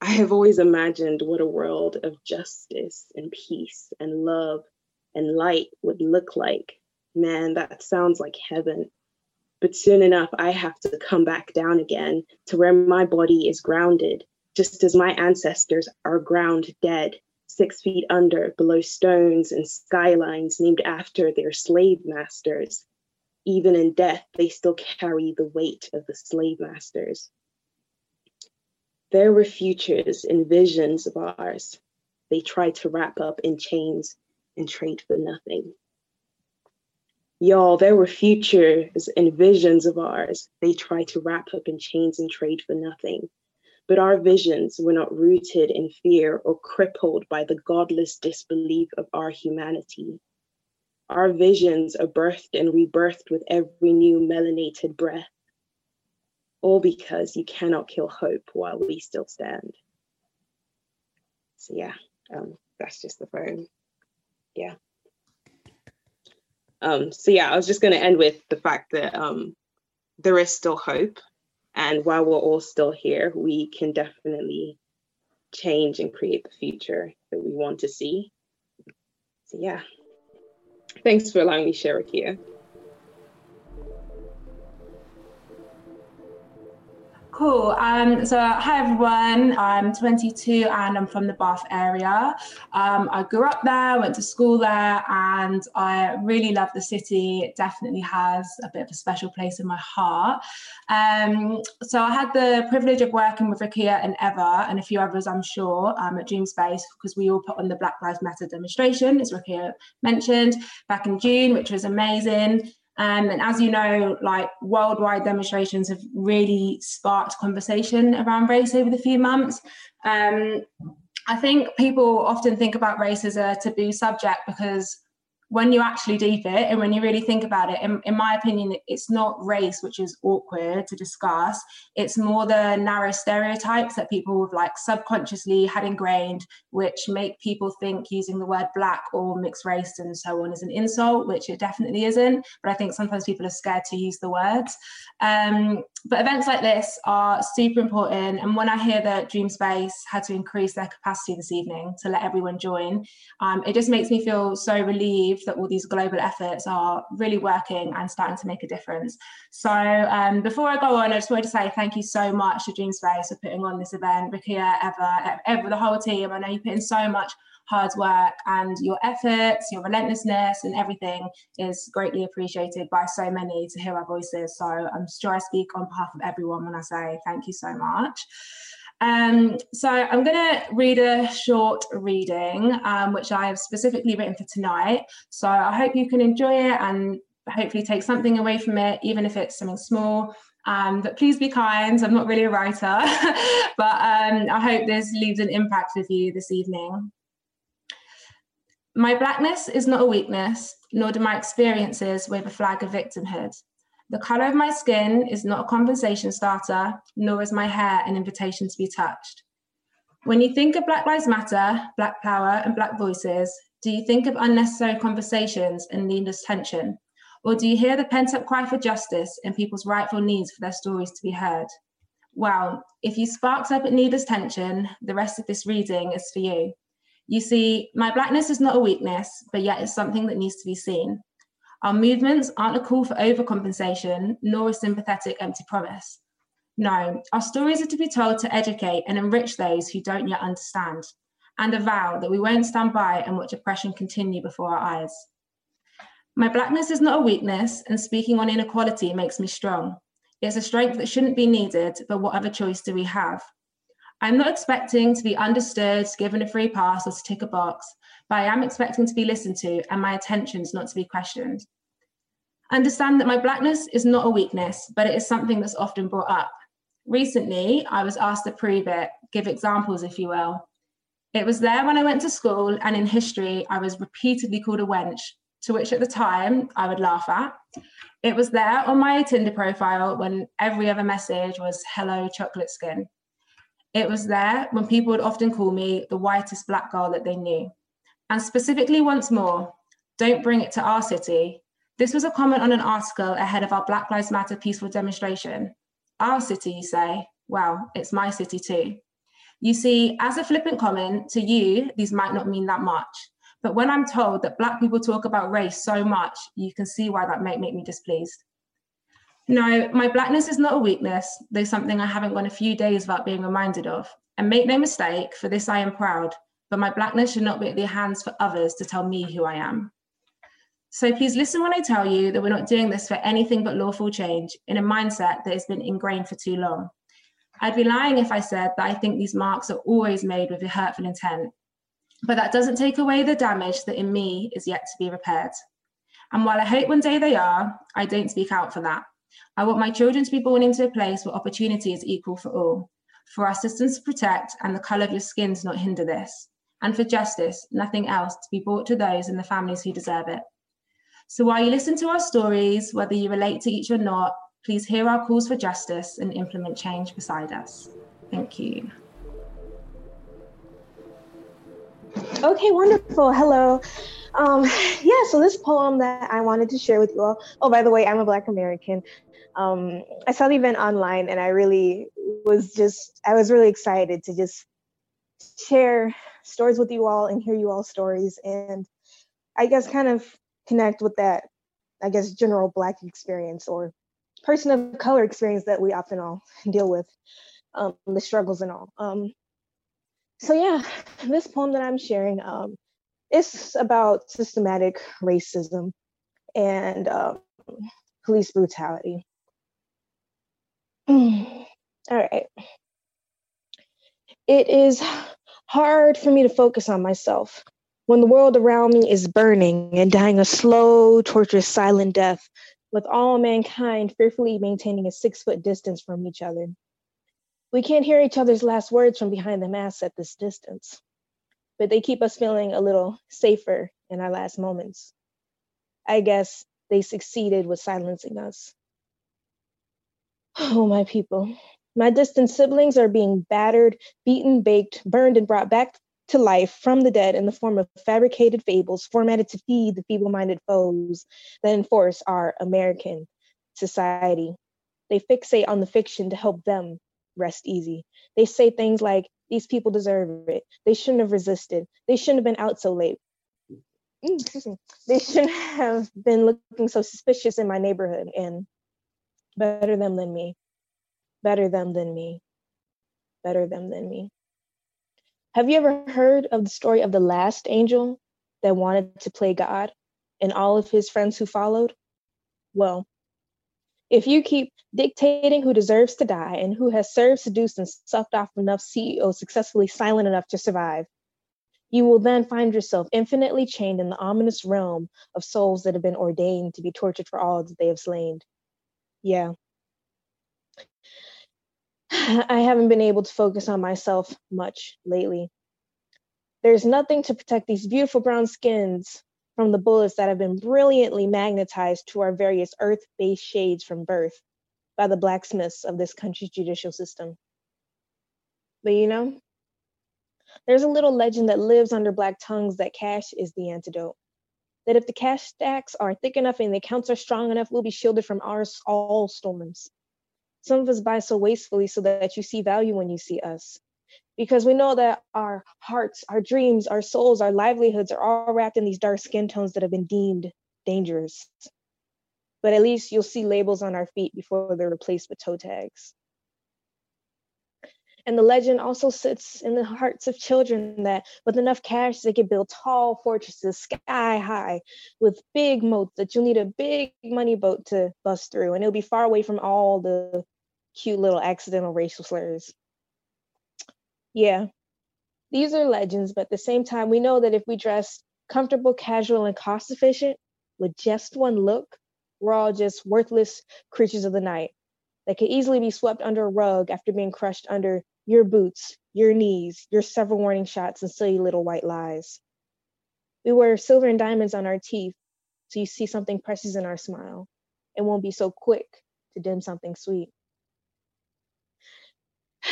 I have always imagined what a world of justice and peace and love and light would look like. Man, that sounds like heaven. But soon enough, I have to come back down again to where my body is grounded, just as my ancestors are ground dead, six feet under, below stones and skylines named after their slave masters. Even in death, they still carry the weight of the slave masters. There were futures and visions of ours. They tried to wrap up in chains and trade for nothing. Y'all, there were futures and visions of ours they tried to wrap up in chains and trade for nothing. But our visions were not rooted in fear or crippled by the godless disbelief of our humanity. Our visions are birthed and rebirthed with every new melanated breath. All because you cannot kill hope while we still stand. So, yeah, um, that's just the phone yeah. Um, so yeah, I was just going to end with the fact that um, there is still hope, and while we're all still here, we can definitely change and create the future that we want to see. So yeah, thanks for allowing me to share, Ruqia. Cool. Um, so, hi everyone. I'm 22 and I'm from the Bath area. Um, I grew up there, went to school there, and I really love the city. It definitely has a bit of a special place in my heart. Um, so, I had the privilege of working with Ruqia and Eva and a few others, I'm sure, um, at Dreamspace because we all put on the Black Lives Matter demonstration, as Ruqia mentioned, back in June, which was amazing. Um, and as you know, like worldwide demonstrations have really sparked conversation around race over the few months. Um, I think people often think about race as a taboo subject because when you actually deep it and when you really think about it, in, in, my opinion, it's not race which is awkward to discuss. It's more the narrow stereotypes that people have like subconsciously had ingrained, which make people think using the word black or mixed race and so on is an insult, which it definitely isn't. But I think sometimes people are scared to use the words. Um, but events like this are super important. And when I hear that Dream Space had to increase their capacity this evening to let everyone join, um, it just makes me feel so relieved that all these global efforts are really working and starting to make a difference. So um, before I go on, I just wanted to say thank you so much to Dreamspace for putting on this event, Ruqia, Eva, Eva, the whole team. I know you put in so much hard work and your efforts, your relentlessness and everything is greatly appreciated by so many to hear our voices. So I'm sure I speak on behalf of everyone when I say thank you so much. Um, so I'm going to read a short reading, um, which I have specifically written for tonight. So I hope you can enjoy it and hopefully take something away from it, even if it's something small. Um, but please be kind. I'm not really a writer, but um, I hope this leaves an impact with you this evening. My blackness is not a weakness, nor do my experiences wave a flag of victimhood. The color of my skin is not a conversation starter, nor is my hair an invitation to be touched. When you think of Black Lives Matter, Black Power, and Black voices, do you think of unnecessary conversations and needless tension? Or do you hear the pent up cry for justice and people's rightful needs for their stories to be heard? Well, if you sparked up at needless tension, the rest of this reading is for you. You see, my blackness is not a weakness, but yet it's something that needs to be seen. Our movements aren't a call for overcompensation, nor a sympathetic empty promise. No, our stories are to be told to educate and enrich those who don't yet understand, and a vow that we won't stand by and watch oppression continue before our eyes. My blackness is not a weakness, and speaking on inequality makes me strong. It's a strength that shouldn't be needed, but what other choice do we have? I'm not expecting to be understood, given a free pass, or to tick a box but I am expecting to be listened to and my attentions not to be questioned. Understand that my blackness is not a weakness, but it is something that's often brought up. Recently, I was asked to prove it, give examples, if you will. It was there when I went to school, and in history, I was repeatedly called a wench, to which at the time I would laugh at. It was there on my Tinder profile when every other message was hello, chocolate skin. It was there when people would often call me the whitest black girl that they knew. And specifically, once more, don't bring it to our city. This was a comment on an article ahead of our Black Lives Matter peaceful demonstration. Our city, you say? Well, it's my city too. You see, as a flippant comment, to you, these might not mean that much. But when I'm told that Black people talk about race so much, you can see why that might make me displeased. No, my Blackness is not a weakness, though something I haven't gone a few days without being reminded of. And make no mistake, for this I am proud but my blackness should not be at the hands for others to tell me who I am. So please listen when I tell you that we're not doing this for anything but lawful change in a mindset that has been ingrained for too long. I'd be lying if I said that I think these marks are always made with a hurtful intent, but that doesn't take away the damage that in me is yet to be repaired. And while I hope one day they are, I don't speak out for that. I want my children to be born into a place where opportunity is equal for all, for our systems to protect and the colour of your skin to not hinder this and for justice, nothing else, to be brought to those and the families who deserve it. So while you listen to our stories, whether you relate to each or not, please hear our calls for justice and implement change beside us. Thank you. Okay, wonderful. Hello. Um, yeah, so this poem that I wanted to share with you all. Oh, by the way, I'm a Black American. Um, I saw the event online and I really was just, I was really excited to just share stories with you all and hear you all stories and I guess kind of connect with that, I guess, general Black experience or person of color experience that we often all deal with, um, the struggles and all. Um, so yeah, this poem that I'm sharing, um, it's about systematic racism and um, police brutality. All right. It is hard for me to focus on myself when the world around me is burning and dying a slow, torturous, silent death, with all mankind fearfully maintaining a six foot distance from each other. We can't hear each other's last words from behind the mask at this distance, but they keep us feeling a little safer in our last moments. I guess they succeeded with silencing us. Oh, my people. My distant siblings are being battered, beaten, baked, burned, and brought back to life from the dead in the form of fabricated fables formatted to feed the feeble minded foes that enforce our American society. They fixate on the fiction to help them rest easy. They say things like, These people deserve it. They shouldn't have resisted. They shouldn't have been out so late. Mm, they shouldn't have been looking so suspicious in my neighborhood. And better them than me. Better them than me. Better them than me. Have you ever heard of the story of the last angel that wanted to play God and all of his friends who followed? Well, if you keep dictating who deserves to die and who has served, seduced, and sucked off enough CEOs successfully silent enough to survive, you will then find yourself infinitely chained in the ominous realm of souls that have been ordained to be tortured for all that they have slain. Yeah, I haven't been able to focus on myself much lately. There's nothing to protect these beautiful brown skins from the bullets that have been brilliantly magnetized to our various earth based shades from birth by the blacksmiths of this country's judicial system. But you know, there's a little legend that lives under black tongues that cash is the antidote. That if the cash stacks are thick enough and the accounts are strong enough, we'll be shielded from our all storms. Some of us buy so wastefully so that you see value when you see us. Because we know that our hearts, our dreams, our souls, our livelihoods are all wrapped in these dark skin tones that have been deemed dangerous. But at least you'll see labels on our feet before they're replaced with toe tags. And the legend also sits in the hearts of children that with enough cash, they could build tall fortresses sky high with big moats that you'll need a big money boat to bust through. And it'll be far away from all the cute little accidental racial slurs. Yeah, these are legends, but at the same time, we know that if we dress comfortable, casual, and cost efficient with just one look, we're all just worthless creatures of the night that could easily be swept under a rug after being crushed under your boots, your knees, your several warning shots, and silly little white lies. We wear silver and diamonds on our teeth, so you see something precious in our smile and won't be so quick to dim something sweet.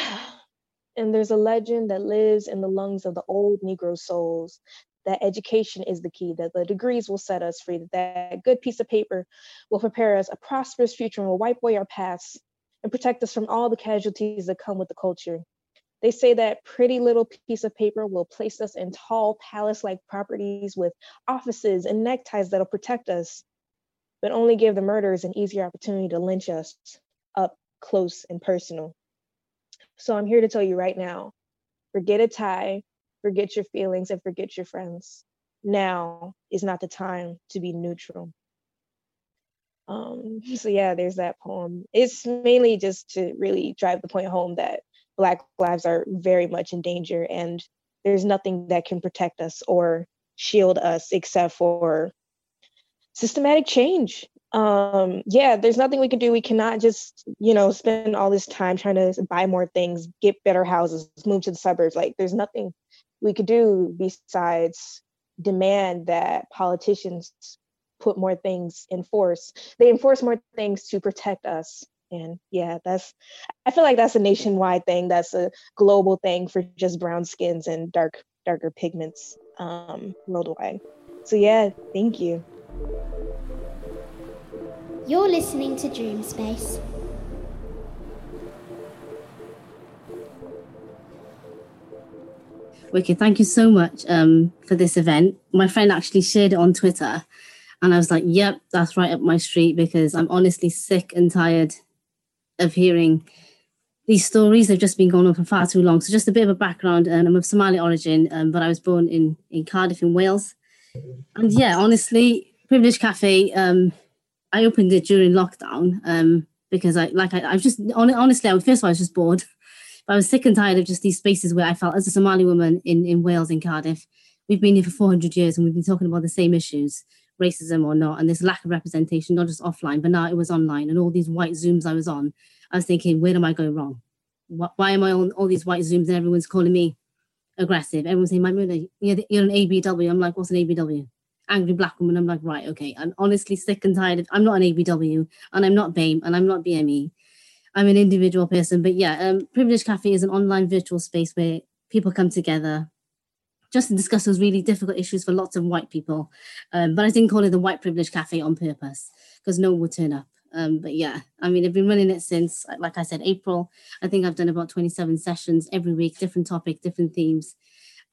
and there's a legend that lives in the lungs of the old Negro souls that education is the key, that the degrees will set us free, that that good piece of paper will prepare us a prosperous future and will wipe away our past and protect us from all the casualties that come with the culture. They say that pretty little piece of paper will place us in tall palace like properties with offices and neckties that'll protect us, but only give the murderers an easier opportunity to lynch us up close and personal. So I'm here to tell you right now forget a tie, forget your feelings, and forget your friends. Now is not the time to be neutral. Um, so yeah, there's that poem. It's mainly just to really drive the point home that Black lives are very much in danger, and there's nothing that can protect us or shield us except for systematic change. Um yeah there's nothing we can do. We cannot just you know spend all this time trying to buy more things get better houses move to the suburbs. Like there's nothing we could do besides demand that politicians put more things in force they enforce more things to protect us and yeah that's i feel like that's a nationwide thing that's a global thing for just brown skins and dark darker pigments um worldwide So yeah, thank you. You're listening to Dream Space. Wicked, thank you so much um, for this event. My friend actually shared it on Twitter, and I was like, yep, that's right up my street because I'm honestly sick and tired of hearing these stories. They've just been going on for far too long. So, just a bit of a background and I'm of Somali origin, um, but I was born in, in Cardiff, in Wales. And yeah, honestly, Privilege Cafe, um, I opened it during lockdown um, because I like I, I was just honestly, I first of all, I was just bored. But I was sick and tired of just these spaces where I felt, as a Somali woman in, in Wales, in Cardiff, we've been here for 400 years and we've been talking about the same issues, racism or not, and this lack of representation, not just offline, but now it was online. And all these white Zooms I was on, I was thinking, where am I going wrong? Why am I on all these white Zooms and everyone's calling me aggressive? Everyone's saying, my mother, you're, you're an ABW. I'm like, what's an ABW? Angry black woman. I'm like, right, okay. I'm honestly sick and tired of, I'm not an ABW and I'm not BAME and I'm not BME I'm an individual person, but yeah, um, Privilege Cafe is an online virtual space where people come together just to discuss those really difficult issues for lots of white people. Um, but I didn't call it the White Privilege Cafe on purpose because no one would turn up. Um, but yeah, I mean, I've been running it since, like I said, April. I think I've done about 27 sessions every week, different topic, different themes.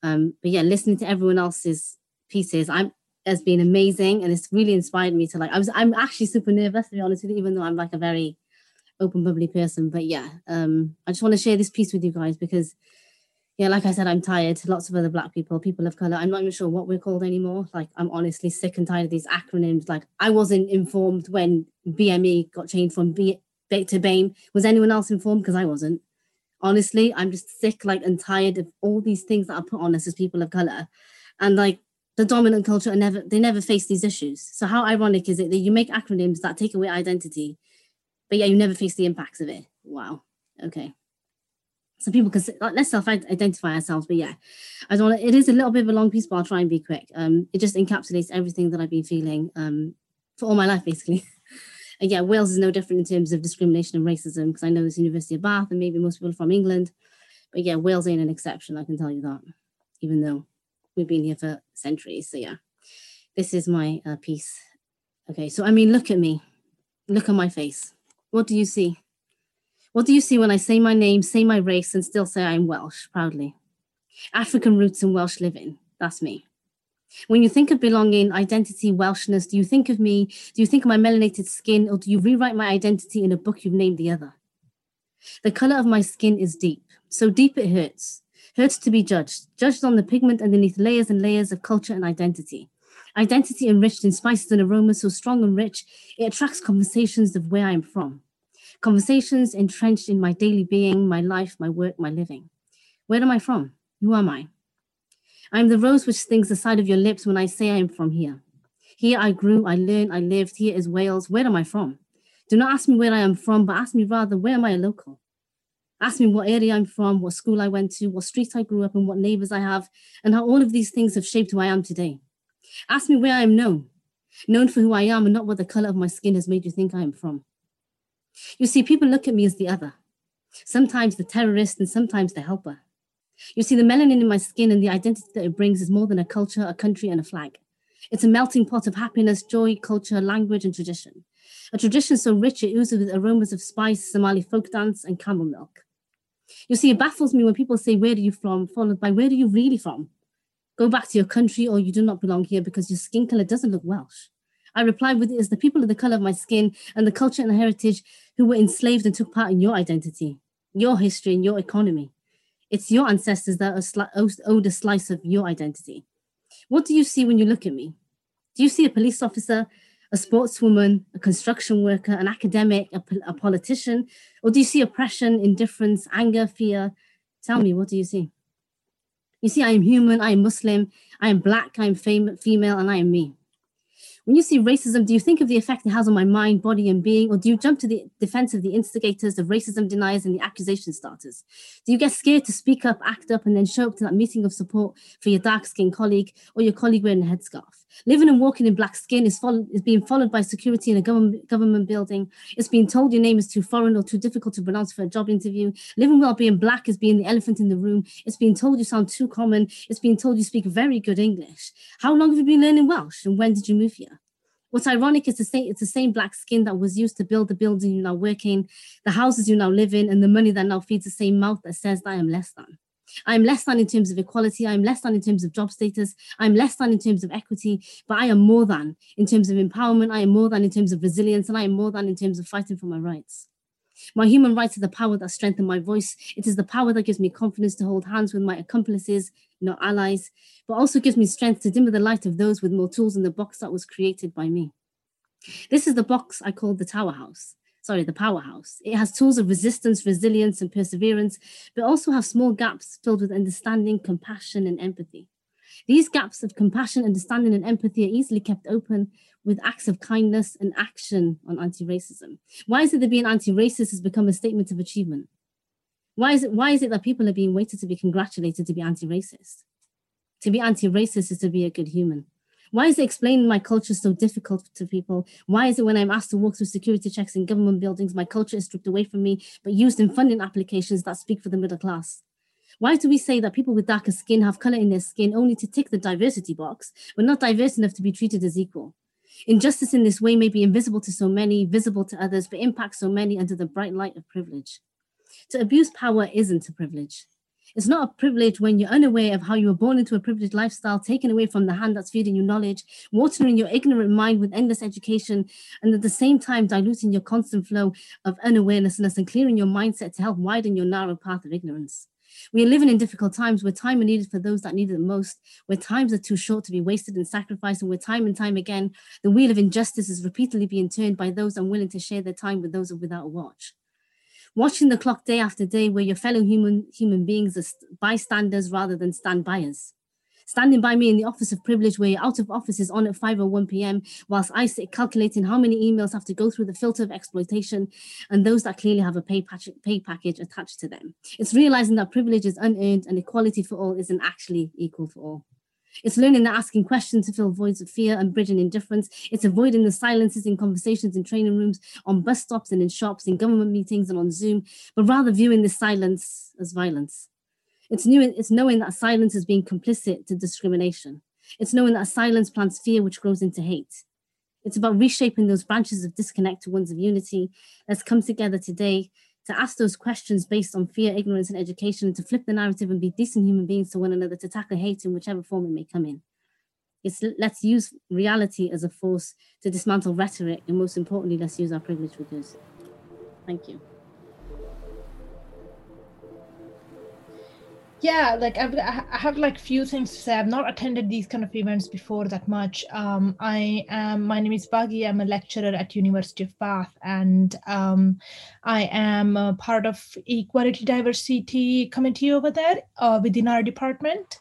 Um, but yeah, listening to everyone else's pieces, I'm has been amazing, and it's really inspired me to like. I was, I'm actually super nervous to be honest with you, even though I'm like a very open bubbly person but yeah um i just want to share this piece with you guys because yeah like i said i'm tired. Lots of other black people people of color. I'm not even sure what we're called anymore. Like i'm honestly sick and tired of these acronyms. Like i wasn't informed when bme got changed from b to bame. Was anyone else informed? Because i wasn't. Honestly i'm just sick like and tired of all these things that are put on us as people of color. And like the dominant culture never they never face these issues. So how ironic is it that you make acronyms that take away identity but yeah, you never face the impacts of it. Wow. Okay. So people can let's self-identify ourselves, but yeah, I don't. It is a little bit of a long piece, but I'll try and be quick. Um, it just encapsulates everything that I've been feeling um for all my life, basically. and yeah, Wales is no different in terms of discrimination and racism because I know it's University of Bath and maybe most people are from England, but yeah, Wales ain't an exception. I can tell you that, even though we've been here for centuries. So yeah, this is my uh, piece. Okay, so I mean, look at me, look at my face. What do you see? What do you see when I say my name, say my race, and still say I'm Welsh proudly? African roots and Welsh living. That's me. When you think of belonging, identity, Welshness, do you think of me? Do you think of my melanated skin, or do you rewrite my identity in a book you've named the other? The color of my skin is deep, so deep it hurts. Hurts to be judged, judged on the pigment underneath layers and layers of culture and identity. Identity enriched in spices and aromas so strong and rich, it attracts conversations of where I'm from. Conversations entrenched in my daily being, my life, my work, my living. Where am I from? Who am I? I am the rose which stings the side of your lips when I say I am from here. Here I grew, I learned, I lived. Here is Wales. Where am I from? Do not ask me where I am from, but ask me rather, where am I a local? Ask me what area I'm from, what school I went to, what street I grew up in, what neighbors I have, and how all of these things have shaped who I am today. Ask me where I am known, known for who I am and not what the color of my skin has made you think I am from. You see, people look at me as the other, sometimes the terrorist and sometimes the helper. You see, the melanin in my skin and the identity that it brings is more than a culture, a country, and a flag. It's a melting pot of happiness, joy, culture, language, and tradition. A tradition so rich it oozes with aromas of spice, Somali folk dance, and camel milk. You see, it baffles me when people say, Where are you from? followed by, Where are you really from? Go back to your country or you do not belong here because your skin color doesn't look Welsh. I replied with it as the people of the color of my skin and the culture and heritage who were enslaved and took part in your identity, your history, and your economy. It's your ancestors that owed a slice of your identity. What do you see when you look at me? Do you see a police officer, a sportswoman, a construction worker, an academic, a, a politician? Or do you see oppression, indifference, anger, fear? Tell me, what do you see? You see, I am human, I am Muslim, I am black, I am fam- female, and I am me. When you see racism, do you think of the effect it has on my mind, body, and being, or do you jump to the defense of the instigators, the racism deniers, and the accusation starters? Do you get scared to speak up, act up, and then show up to that meeting of support for your dark skinned colleague or your colleague wearing a headscarf? Living and walking in black skin is, follow, is being followed by security in a government, government building. It's being told your name is too foreign or too difficult to pronounce for a job interview. Living while being black is being the elephant in the room. It's being told you sound too common. It's being told you speak very good English. How long have you been learning Welsh and when did you move here? What's ironic is the same, it's the same black skin that was used to build the building you now work in, the houses you now live in, and the money that now feeds the same mouth that says that I am less than. I'm less than in terms of equality. I'm less than in terms of job status. I'm less than in terms of equity, but I am more than in terms of empowerment. I am more than in terms of resilience, and I am more than in terms of fighting for my rights. My human rights are the power that strengthen my voice. It is the power that gives me confidence to hold hands with my accomplices, not allies, but also gives me strength to dimmer the light of those with more tools in the box that was created by me. This is the box I call the Tower House sorry, the powerhouse. It has tools of resistance, resilience, and perseverance, but also have small gaps filled with understanding, compassion, and empathy. These gaps of compassion, understanding, and empathy are easily kept open with acts of kindness and action on anti racism. Why is it that being anti racist has become a statement of achievement? Why is, it, why is it that people are being waited to be congratulated to be anti racist? To be anti racist is to be a good human. Why is it explaining my culture so difficult to people? Why is it when I'm asked to walk through security checks in government buildings, my culture is stripped away from me, but used in funding applications that speak for the middle class? Why do we say that people with darker skin have color in their skin only to tick the diversity box, but not diverse enough to be treated as equal? Injustice in this way may be invisible to so many, visible to others, but impacts so many under the bright light of privilege. To abuse power isn't a privilege. It's not a privilege when you're unaware of how you were born into a privileged lifestyle, taken away from the hand that's feeding you knowledge, watering your ignorant mind with endless education, and at the same time diluting your constant flow of unawarenessness and clearing your mindset to help widen your narrow path of ignorance. We are living in difficult times where time is needed for those that need it the most, where times are too short to be wasted and sacrificed, and where time and time again the wheel of injustice is repeatedly being turned by those unwilling to share their time with those without a watch watching the clock day after day where your fellow human human beings are bystanders rather than stand buyers standing by me in the office of privilege where your out of office is on at 5.01 p.m whilst i sit calculating how many emails have to go through the filter of exploitation and those that clearly have a pay, patch, pay package attached to them. It's realizing that privilege is unearned and equality for all isn't actually equal for all it's learning that asking questions to fill voids of fear and bridging indifference. It's avoiding the silences in conversations in training rooms, on bus stops and in shops, in government meetings and on Zoom, but rather viewing the silence as violence. It's, new, it's knowing that silence is being complicit to discrimination. It's knowing that silence plants fear, which grows into hate. It's about reshaping those branches of disconnect to ones of unity. Let's come together today to ask those questions based on fear, ignorance, and education, to flip the narrative and be decent human beings to one another, to tackle hate in whichever form it may come in. It's, let's use reality as a force to dismantle rhetoric, and most importantly, let's use our privilege for good. Thank you. Yeah like I've, i have like few things to say. I've not attended these kind of events before that much. Um, i am my name is Bagi. i'm a lecturer at university of bath and um, i am part of equality diversity committee over there uh, within our department.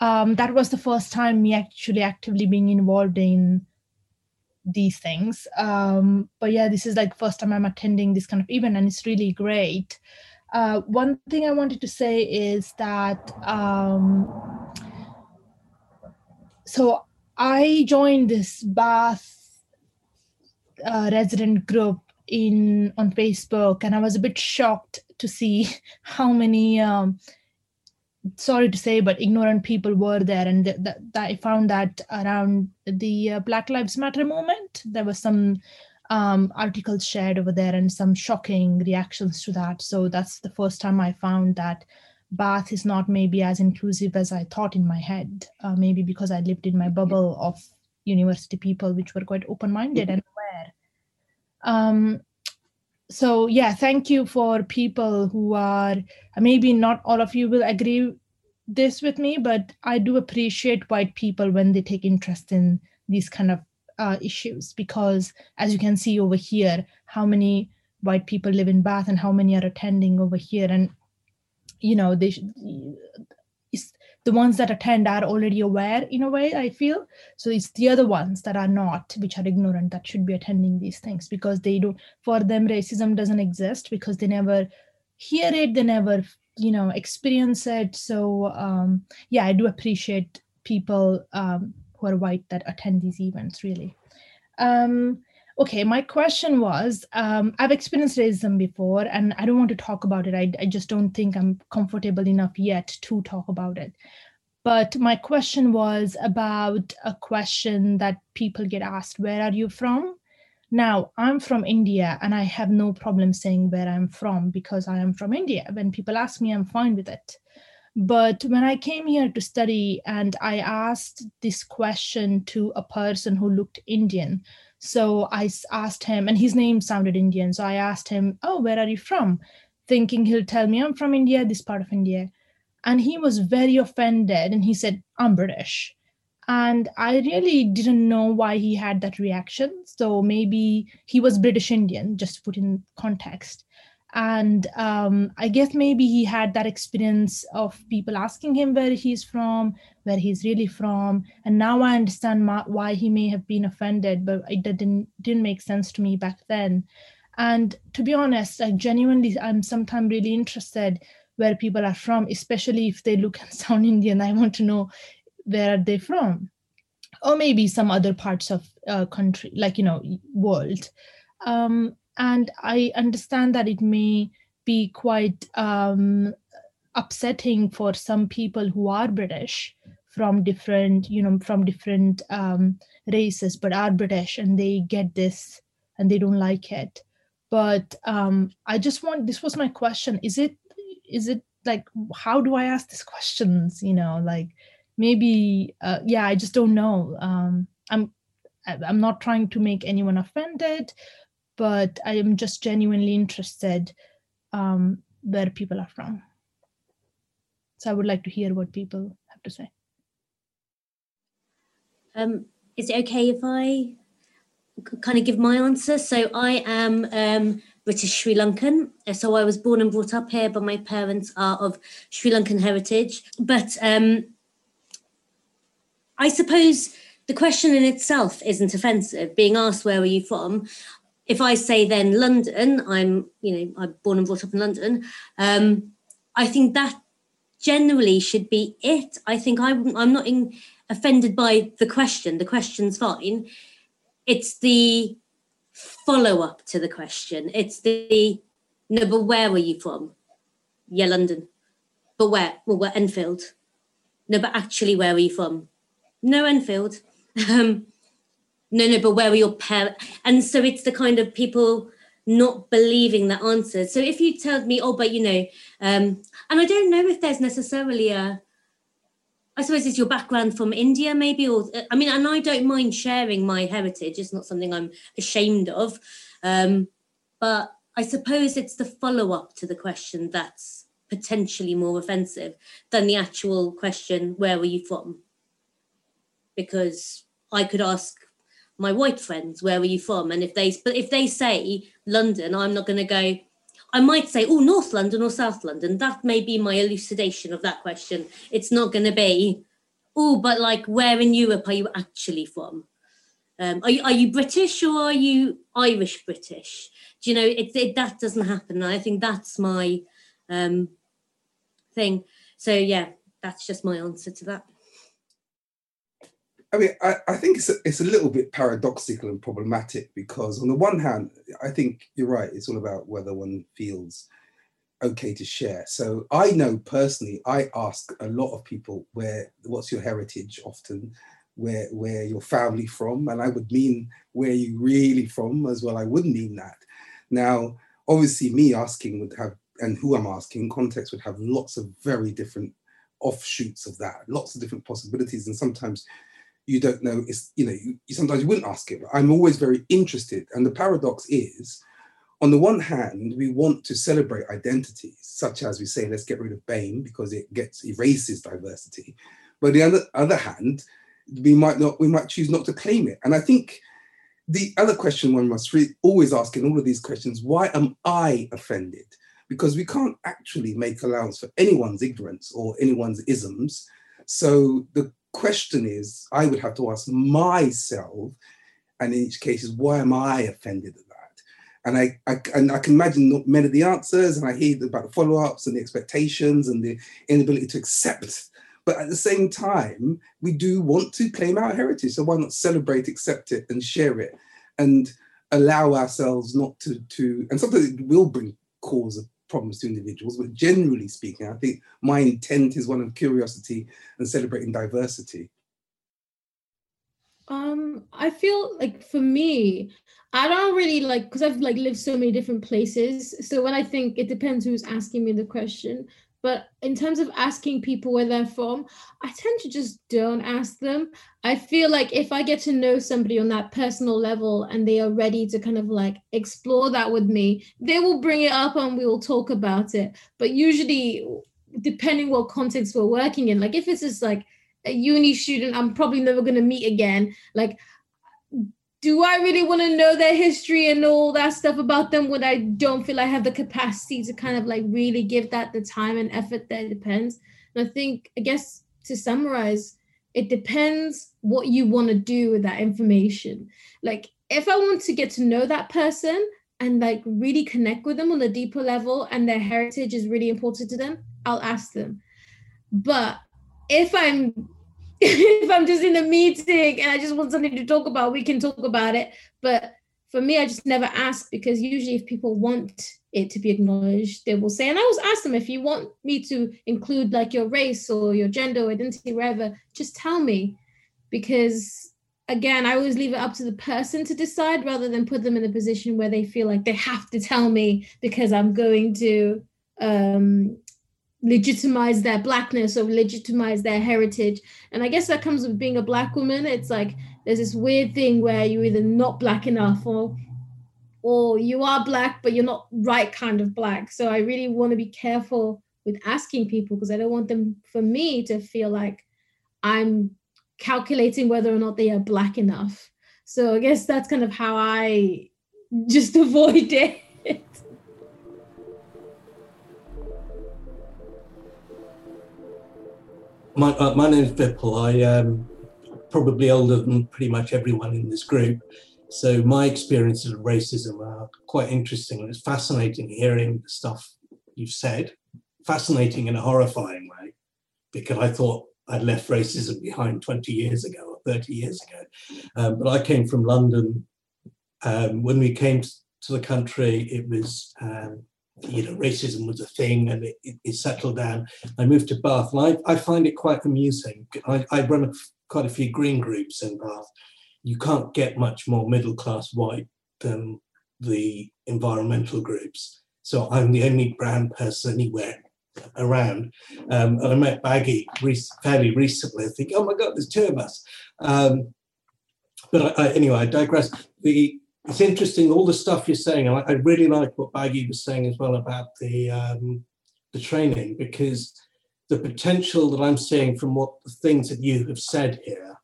Um, that was the first time me actually actively being involved in these things. Um, but yeah this is like first time i'm attending this kind of event and it's really great uh, one thing I wanted to say is that um, so I joined this Bath uh, resident group in on Facebook, and I was a bit shocked to see how many. Um, sorry to say, but ignorant people were there, and th- th- I found that around the uh, Black Lives Matter moment, there was some um, articles shared over there and some shocking reactions to that. So that's the first time I found that Bath is not maybe as inclusive as I thought in my head. Uh, maybe because I lived in my bubble of university people, which were quite open-minded and aware. Um, so yeah, thank you for people who are maybe not all of you will agree this with me, but I do appreciate white people when they take interest in these kind of uh, issues because as you can see over here how many white people live in bath and how many are attending over here. And you know they the ones that attend are already aware in a way i feel. So it's the other ones that are not which are ignorant that should be attending these things because they don't for them racism doesn't exist because they never hear it they never you know experience it. So um yeah i do appreciate people um who are white that attend these events really. Um, okay, my question was um, I've experienced racism before and I don't want to talk about it. I, I just don't think I'm comfortable enough yet to talk about it. But my question was about a question that people get asked Where are you from? Now, I'm from India and I have no problem saying where I'm from because I am from India. When people ask me, I'm fine with it. But when I came here to study and I asked this question to a person who looked Indian, so I asked him, and his name sounded Indian. So I asked him, Oh, where are you from? Thinking he'll tell me, I'm from India, this part of India. And he was very offended and he said, I'm British. And I really didn't know why he had that reaction. So maybe he was British Indian, just put in context and um, i guess maybe he had that experience of people asking him where he's from where he's really from. And now i understand ma- why he may have been offended but it didn't didn't make sense to me back then. And to be honest i genuinely i'm sometimes really interested where people are from especially if they look and sound indian. I want to know where are they from. Or maybe some other parts of uh, country like you know world. Um, and I understand that it may be quite um, upsetting for some people who are British from different, you know, from different um, races, but are British and they get this and they don't like it. But um, I just want this was my question: Is it is it like how do I ask these questions? You know, like maybe uh, yeah, I just don't know. Um, I'm I'm not trying to make anyone offended, but I am just genuinely interested um, where people are from. So I would like to hear what people have to say. Um, is it okay if I kind of give my answer? So I am um, British Sri Lankan. So I was born and brought up here, but my parents are of Sri Lankan heritage. But um, I suppose the question in itself isn't offensive. Being asked where are you from, if I say then London, I'm, you know, I'm born and brought up in London. Um, I think that generally should be it. I think I, I'm not in, offended by the question. The question's fine. It's the follow up to the question. It's the no, but where were you from? Yeah, London. But where? Well, we're Enfield. No, but actually, where were you from? No, Enfield. Um, no, no, but where were your parents? And so it's the kind of people not believing the answer. So if you told me, oh, but you know, um, and I don't know if there's necessarily a, I suppose it's your background from India, maybe, or I mean, and I don't mind sharing my heritage. It's not something I'm ashamed of, um, but I suppose it's the follow up to the question that's potentially more offensive than the actual question, where were you from? Because I could ask my white friends, where were you from? And if they, but if they say London, I'm not going to go. I might say, oh, North London or South London. That may be my elucidation of that question. It's not going to be, oh, but like, where in Europe are you actually from? Um, are you are you British or are you Irish British? Do you know it, it that doesn't happen? I think that's my um, thing. So yeah, that's just my answer to that. I mean, I, I think it's a, it's a little bit paradoxical and problematic because, on the one hand, I think you're right. It's all about whether one feels okay to share. So I know personally, I ask a lot of people where what's your heritage often, where where your family from, and I would mean where you really from as well. I would mean that. Now, obviously, me asking would have and who I'm asking context would have lots of very different offshoots of that, lots of different possibilities, and sometimes you don't know it's you know you, you sometimes you wouldn't ask it but i'm always very interested. And the paradox is on the one hand we want to celebrate identities such as we say let's get rid of BAME because it gets erases diversity. But the other, other hand we might not we might choose not to claim it. And i think the other question one must really always ask in all of these questions why am i offended? Because we can't actually make allowance for anyone's ignorance or anyone's isms. So the question is, I would have to ask myself, and in each case is why am I offended at that? And I, I and I can imagine not many of the answers, and I hear about the follow-ups and the expectations and the inability to accept But at the same time, we do want to claim our heritage. So why not celebrate, accept it, and share it, and allow ourselves not to to. And sometimes it will bring cause of problems to individuals, but generally speaking, I think my intent is one of curiosity and celebrating diversity. Um, I feel like for me, I don't really like because I've like lived so many different places. So when I think it depends who's asking me the question. But in terms of asking people where they're from, I tend to just don't ask them. I feel like if I get to know somebody on that personal level and they are ready to kind of like explore that with me, they will bring it up and we will talk about it. But usually, depending what context we're working in, like if it's just like a uni student I'm probably never going to meet again, like do I really want to know their history and all that stuff about them when I don't feel I have the capacity to kind of like really give that the time and effort that it depends? And I think, I guess to summarize, it depends what you want to do with that information. Like, if I want to get to know that person and like really connect with them on a deeper level and their heritage is really important to them, I'll ask them. But if I'm if I'm just in a meeting and I just want something to talk about, we can talk about it. But for me, I just never ask because usually if people want it to be acknowledged, they will say, and I always ask them if you want me to include like your race or your gender or identity, wherever, just tell me. Because again, I always leave it up to the person to decide rather than put them in a position where they feel like they have to tell me because I'm going to um, legitimize their blackness or legitimize their heritage. And i guess that comes with being a black woman. It's like there's this weird thing where you're either not black enough or or you are black but you're not right kind of black. So i really want to be careful with asking people because i don't want them for me to feel like i'm calculating whether or not they are black enough. So i guess that's kind of how i just avoid it My, uh, my name is Vipul. I am probably older than pretty much everyone in this group. So my experiences of racism are quite interesting. It's fascinating hearing the stuff you've said. Fascinating in a horrifying way, because I thought I'd left racism behind 20 years ago or 30 years ago. Um, but I came from London. Um, when we came to the country, it was um, you know, racism was a thing and it, it, settled down. I moved to Bath and I, I find it quite amusing. I, I run a, quite a few green groups in Bath. You can't get much more middle class white than the environmental groups. So I'm the only brown person anywhere around. Um, and I met Baggy re- fairly recently. I think, oh my God, there's two of us. Um, but I, I, anyway, I digress. The it's interesting all the stuff you're saying. I, I really like what Baggy was saying as well about the um, the training because the potential that I'm seeing from what the things that you have said here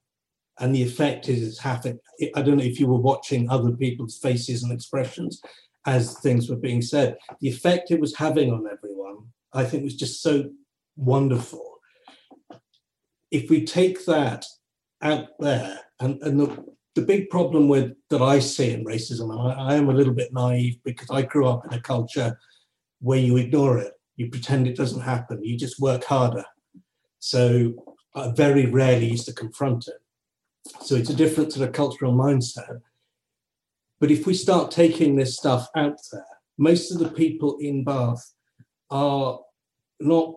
and the effect is it's having. I don't know if you were watching other people's faces and expressions as things were being said. The effect it was having on everyone, I think, was just so wonderful. If we take that out there and, and the, the big problem with that I see in racism, and I, I, am a little bit naive because I grew up in a culture where you ignore it, you pretend it doesn't happen, you just work harder. So I very rarely used to confront it. So it's a different sort of cultural mindset. But if we start taking this stuff out there, most of the people in Bath are not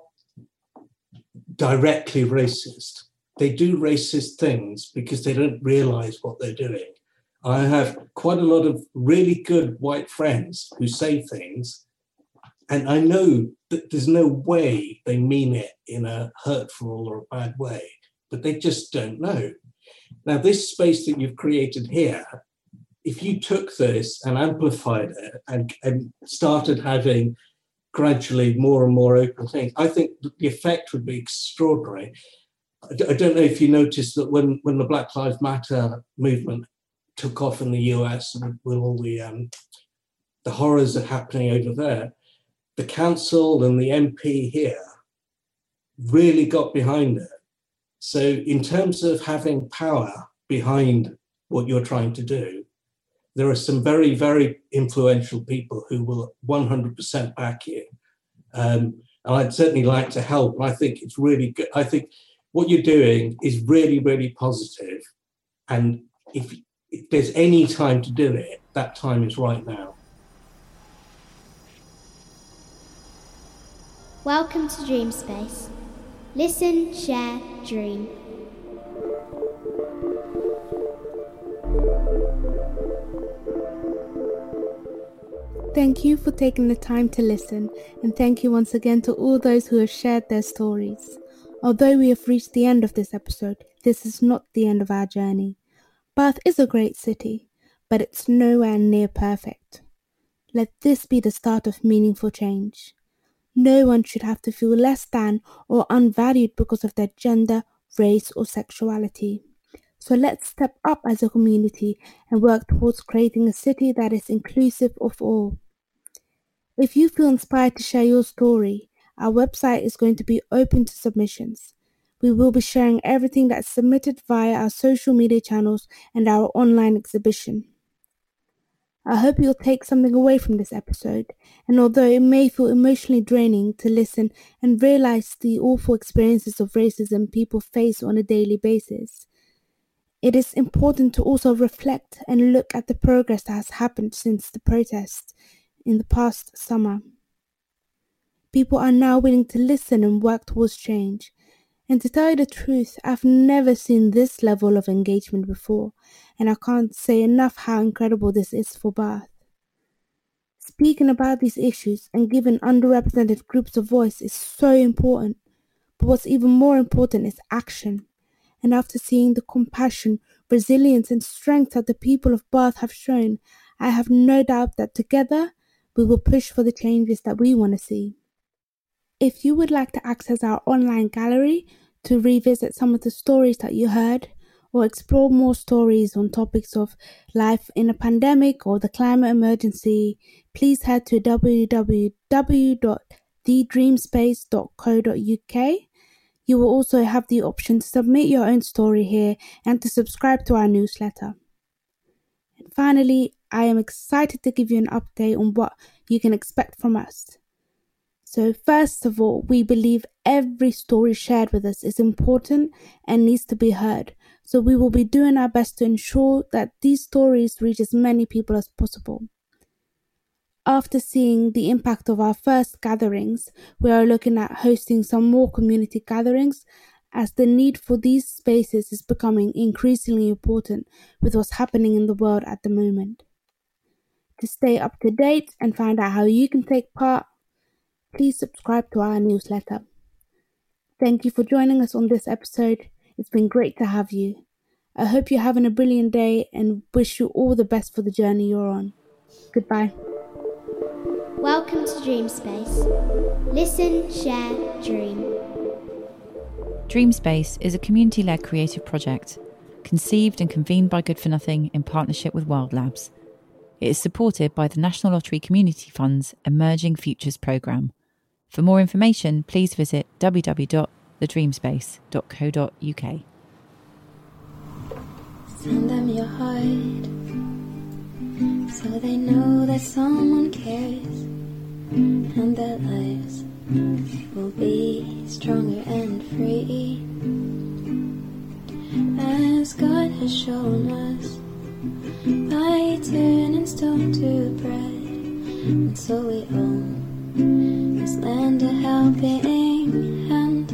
directly racist they do racist things because they don't realize what they're doing. I have quite a lot of really good white friends who say things, and I know that there's no way they mean it in a hurtful or a bad way, but they just don't know. Now, this space that you've created here, if you took this and amplified it and, and started having gradually more and more open things, I think the effect would be extraordinary. I don't know if you noticed that when, when the Black Lives Matter movement took off in the US and with all the um, the horrors that are happening over there, the council and the MP here really got behind it. So, in terms of having power behind what you're trying to do, there are some very, very influential people who will 100% back you. Um, and I'd certainly like to help. I think it's really good. I think what you're doing is really, really positive. And if, if there's any time to do it, that time is right now. Welcome to Dream Space. Listen, share, dream. Thank you for taking the time to listen, and thank you once again to all those who have shared their stories. Although we have reached the end of this episode, this is not the end of our journey. Bath is a great city, but it's nowhere near perfect. Let this be the start of meaningful change. No one should have to feel less than or unvalued because of their gender, race, or sexuality. So let's step up as a community and work towards creating a city that is inclusive of all. If you feel inspired to share your story, our website is going to be open to submissions. We will be sharing everything that's submitted via our social media channels and our online exhibition. I hope you'll take something away from this episode, and although it may feel emotionally draining to listen and realize the awful experiences of racism people face on a daily basis, it is important to also reflect and look at the progress that has happened since the protests in the past summer. People are now willing to listen and work towards change. And to tell you the truth, I've never seen this level of engagement before, and I can't say enough how incredible this is for Bath. Speaking about these issues and giving underrepresented groups a voice is so important, but what's even more important is action and after seeing the compassion, resilience, and strength that the people of Bath have shown, I have no doubt that together we will push for the changes that we want to see. If you would like to access our online gallery to revisit some of the stories that you heard, or explore more stories on topics of life in a pandemic or the climate emergency, please head to www.thedreamspace.co.uk you will also have the option to submit your own story here and to subscribe to our newsletter. And finally, I am excited to give you an update on what you can expect from us. So, first of all, we believe every story shared with us is important and needs to be heard. So, we will be doing our best to ensure that these stories reach as many people as possible. After seeing the impact of our first gatherings, we are looking at hosting some more community gatherings as the need for these spaces is becoming increasingly important with what's happening in the world at the moment. To stay up to date and find out how you can take part, please subscribe to our newsletter. Thank you for joining us on this episode. It's been great to have you. I hope you're having a brilliant day and wish you all the best for the journey you're on. Goodbye. Welcome to Dream Space. Listen, share, dream. Dream Space is a community led creative project conceived and convened by Good for Nothing in partnership with Wild Labs. It is supported by the National Lottery Community Fund's Emerging Futures programme. For more information, please visit www.thedreamspace.co.uk. Send them your heart so they know that someone cares and their lives will be stronger and free. As God has shown us by turning stone to bread, and so we own this land a helping hand.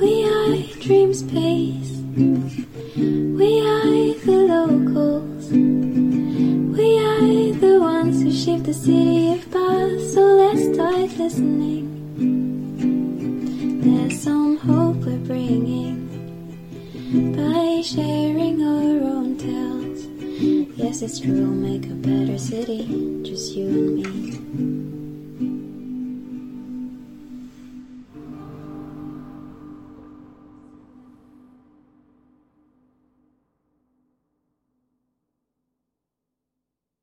We are dream space, we are the locals, we are the ones who shape the city of Bath. So let's start listening. There's some hope we're bringing by sharing our own tales. Yes, it's true, we'll make a better city, just you and me.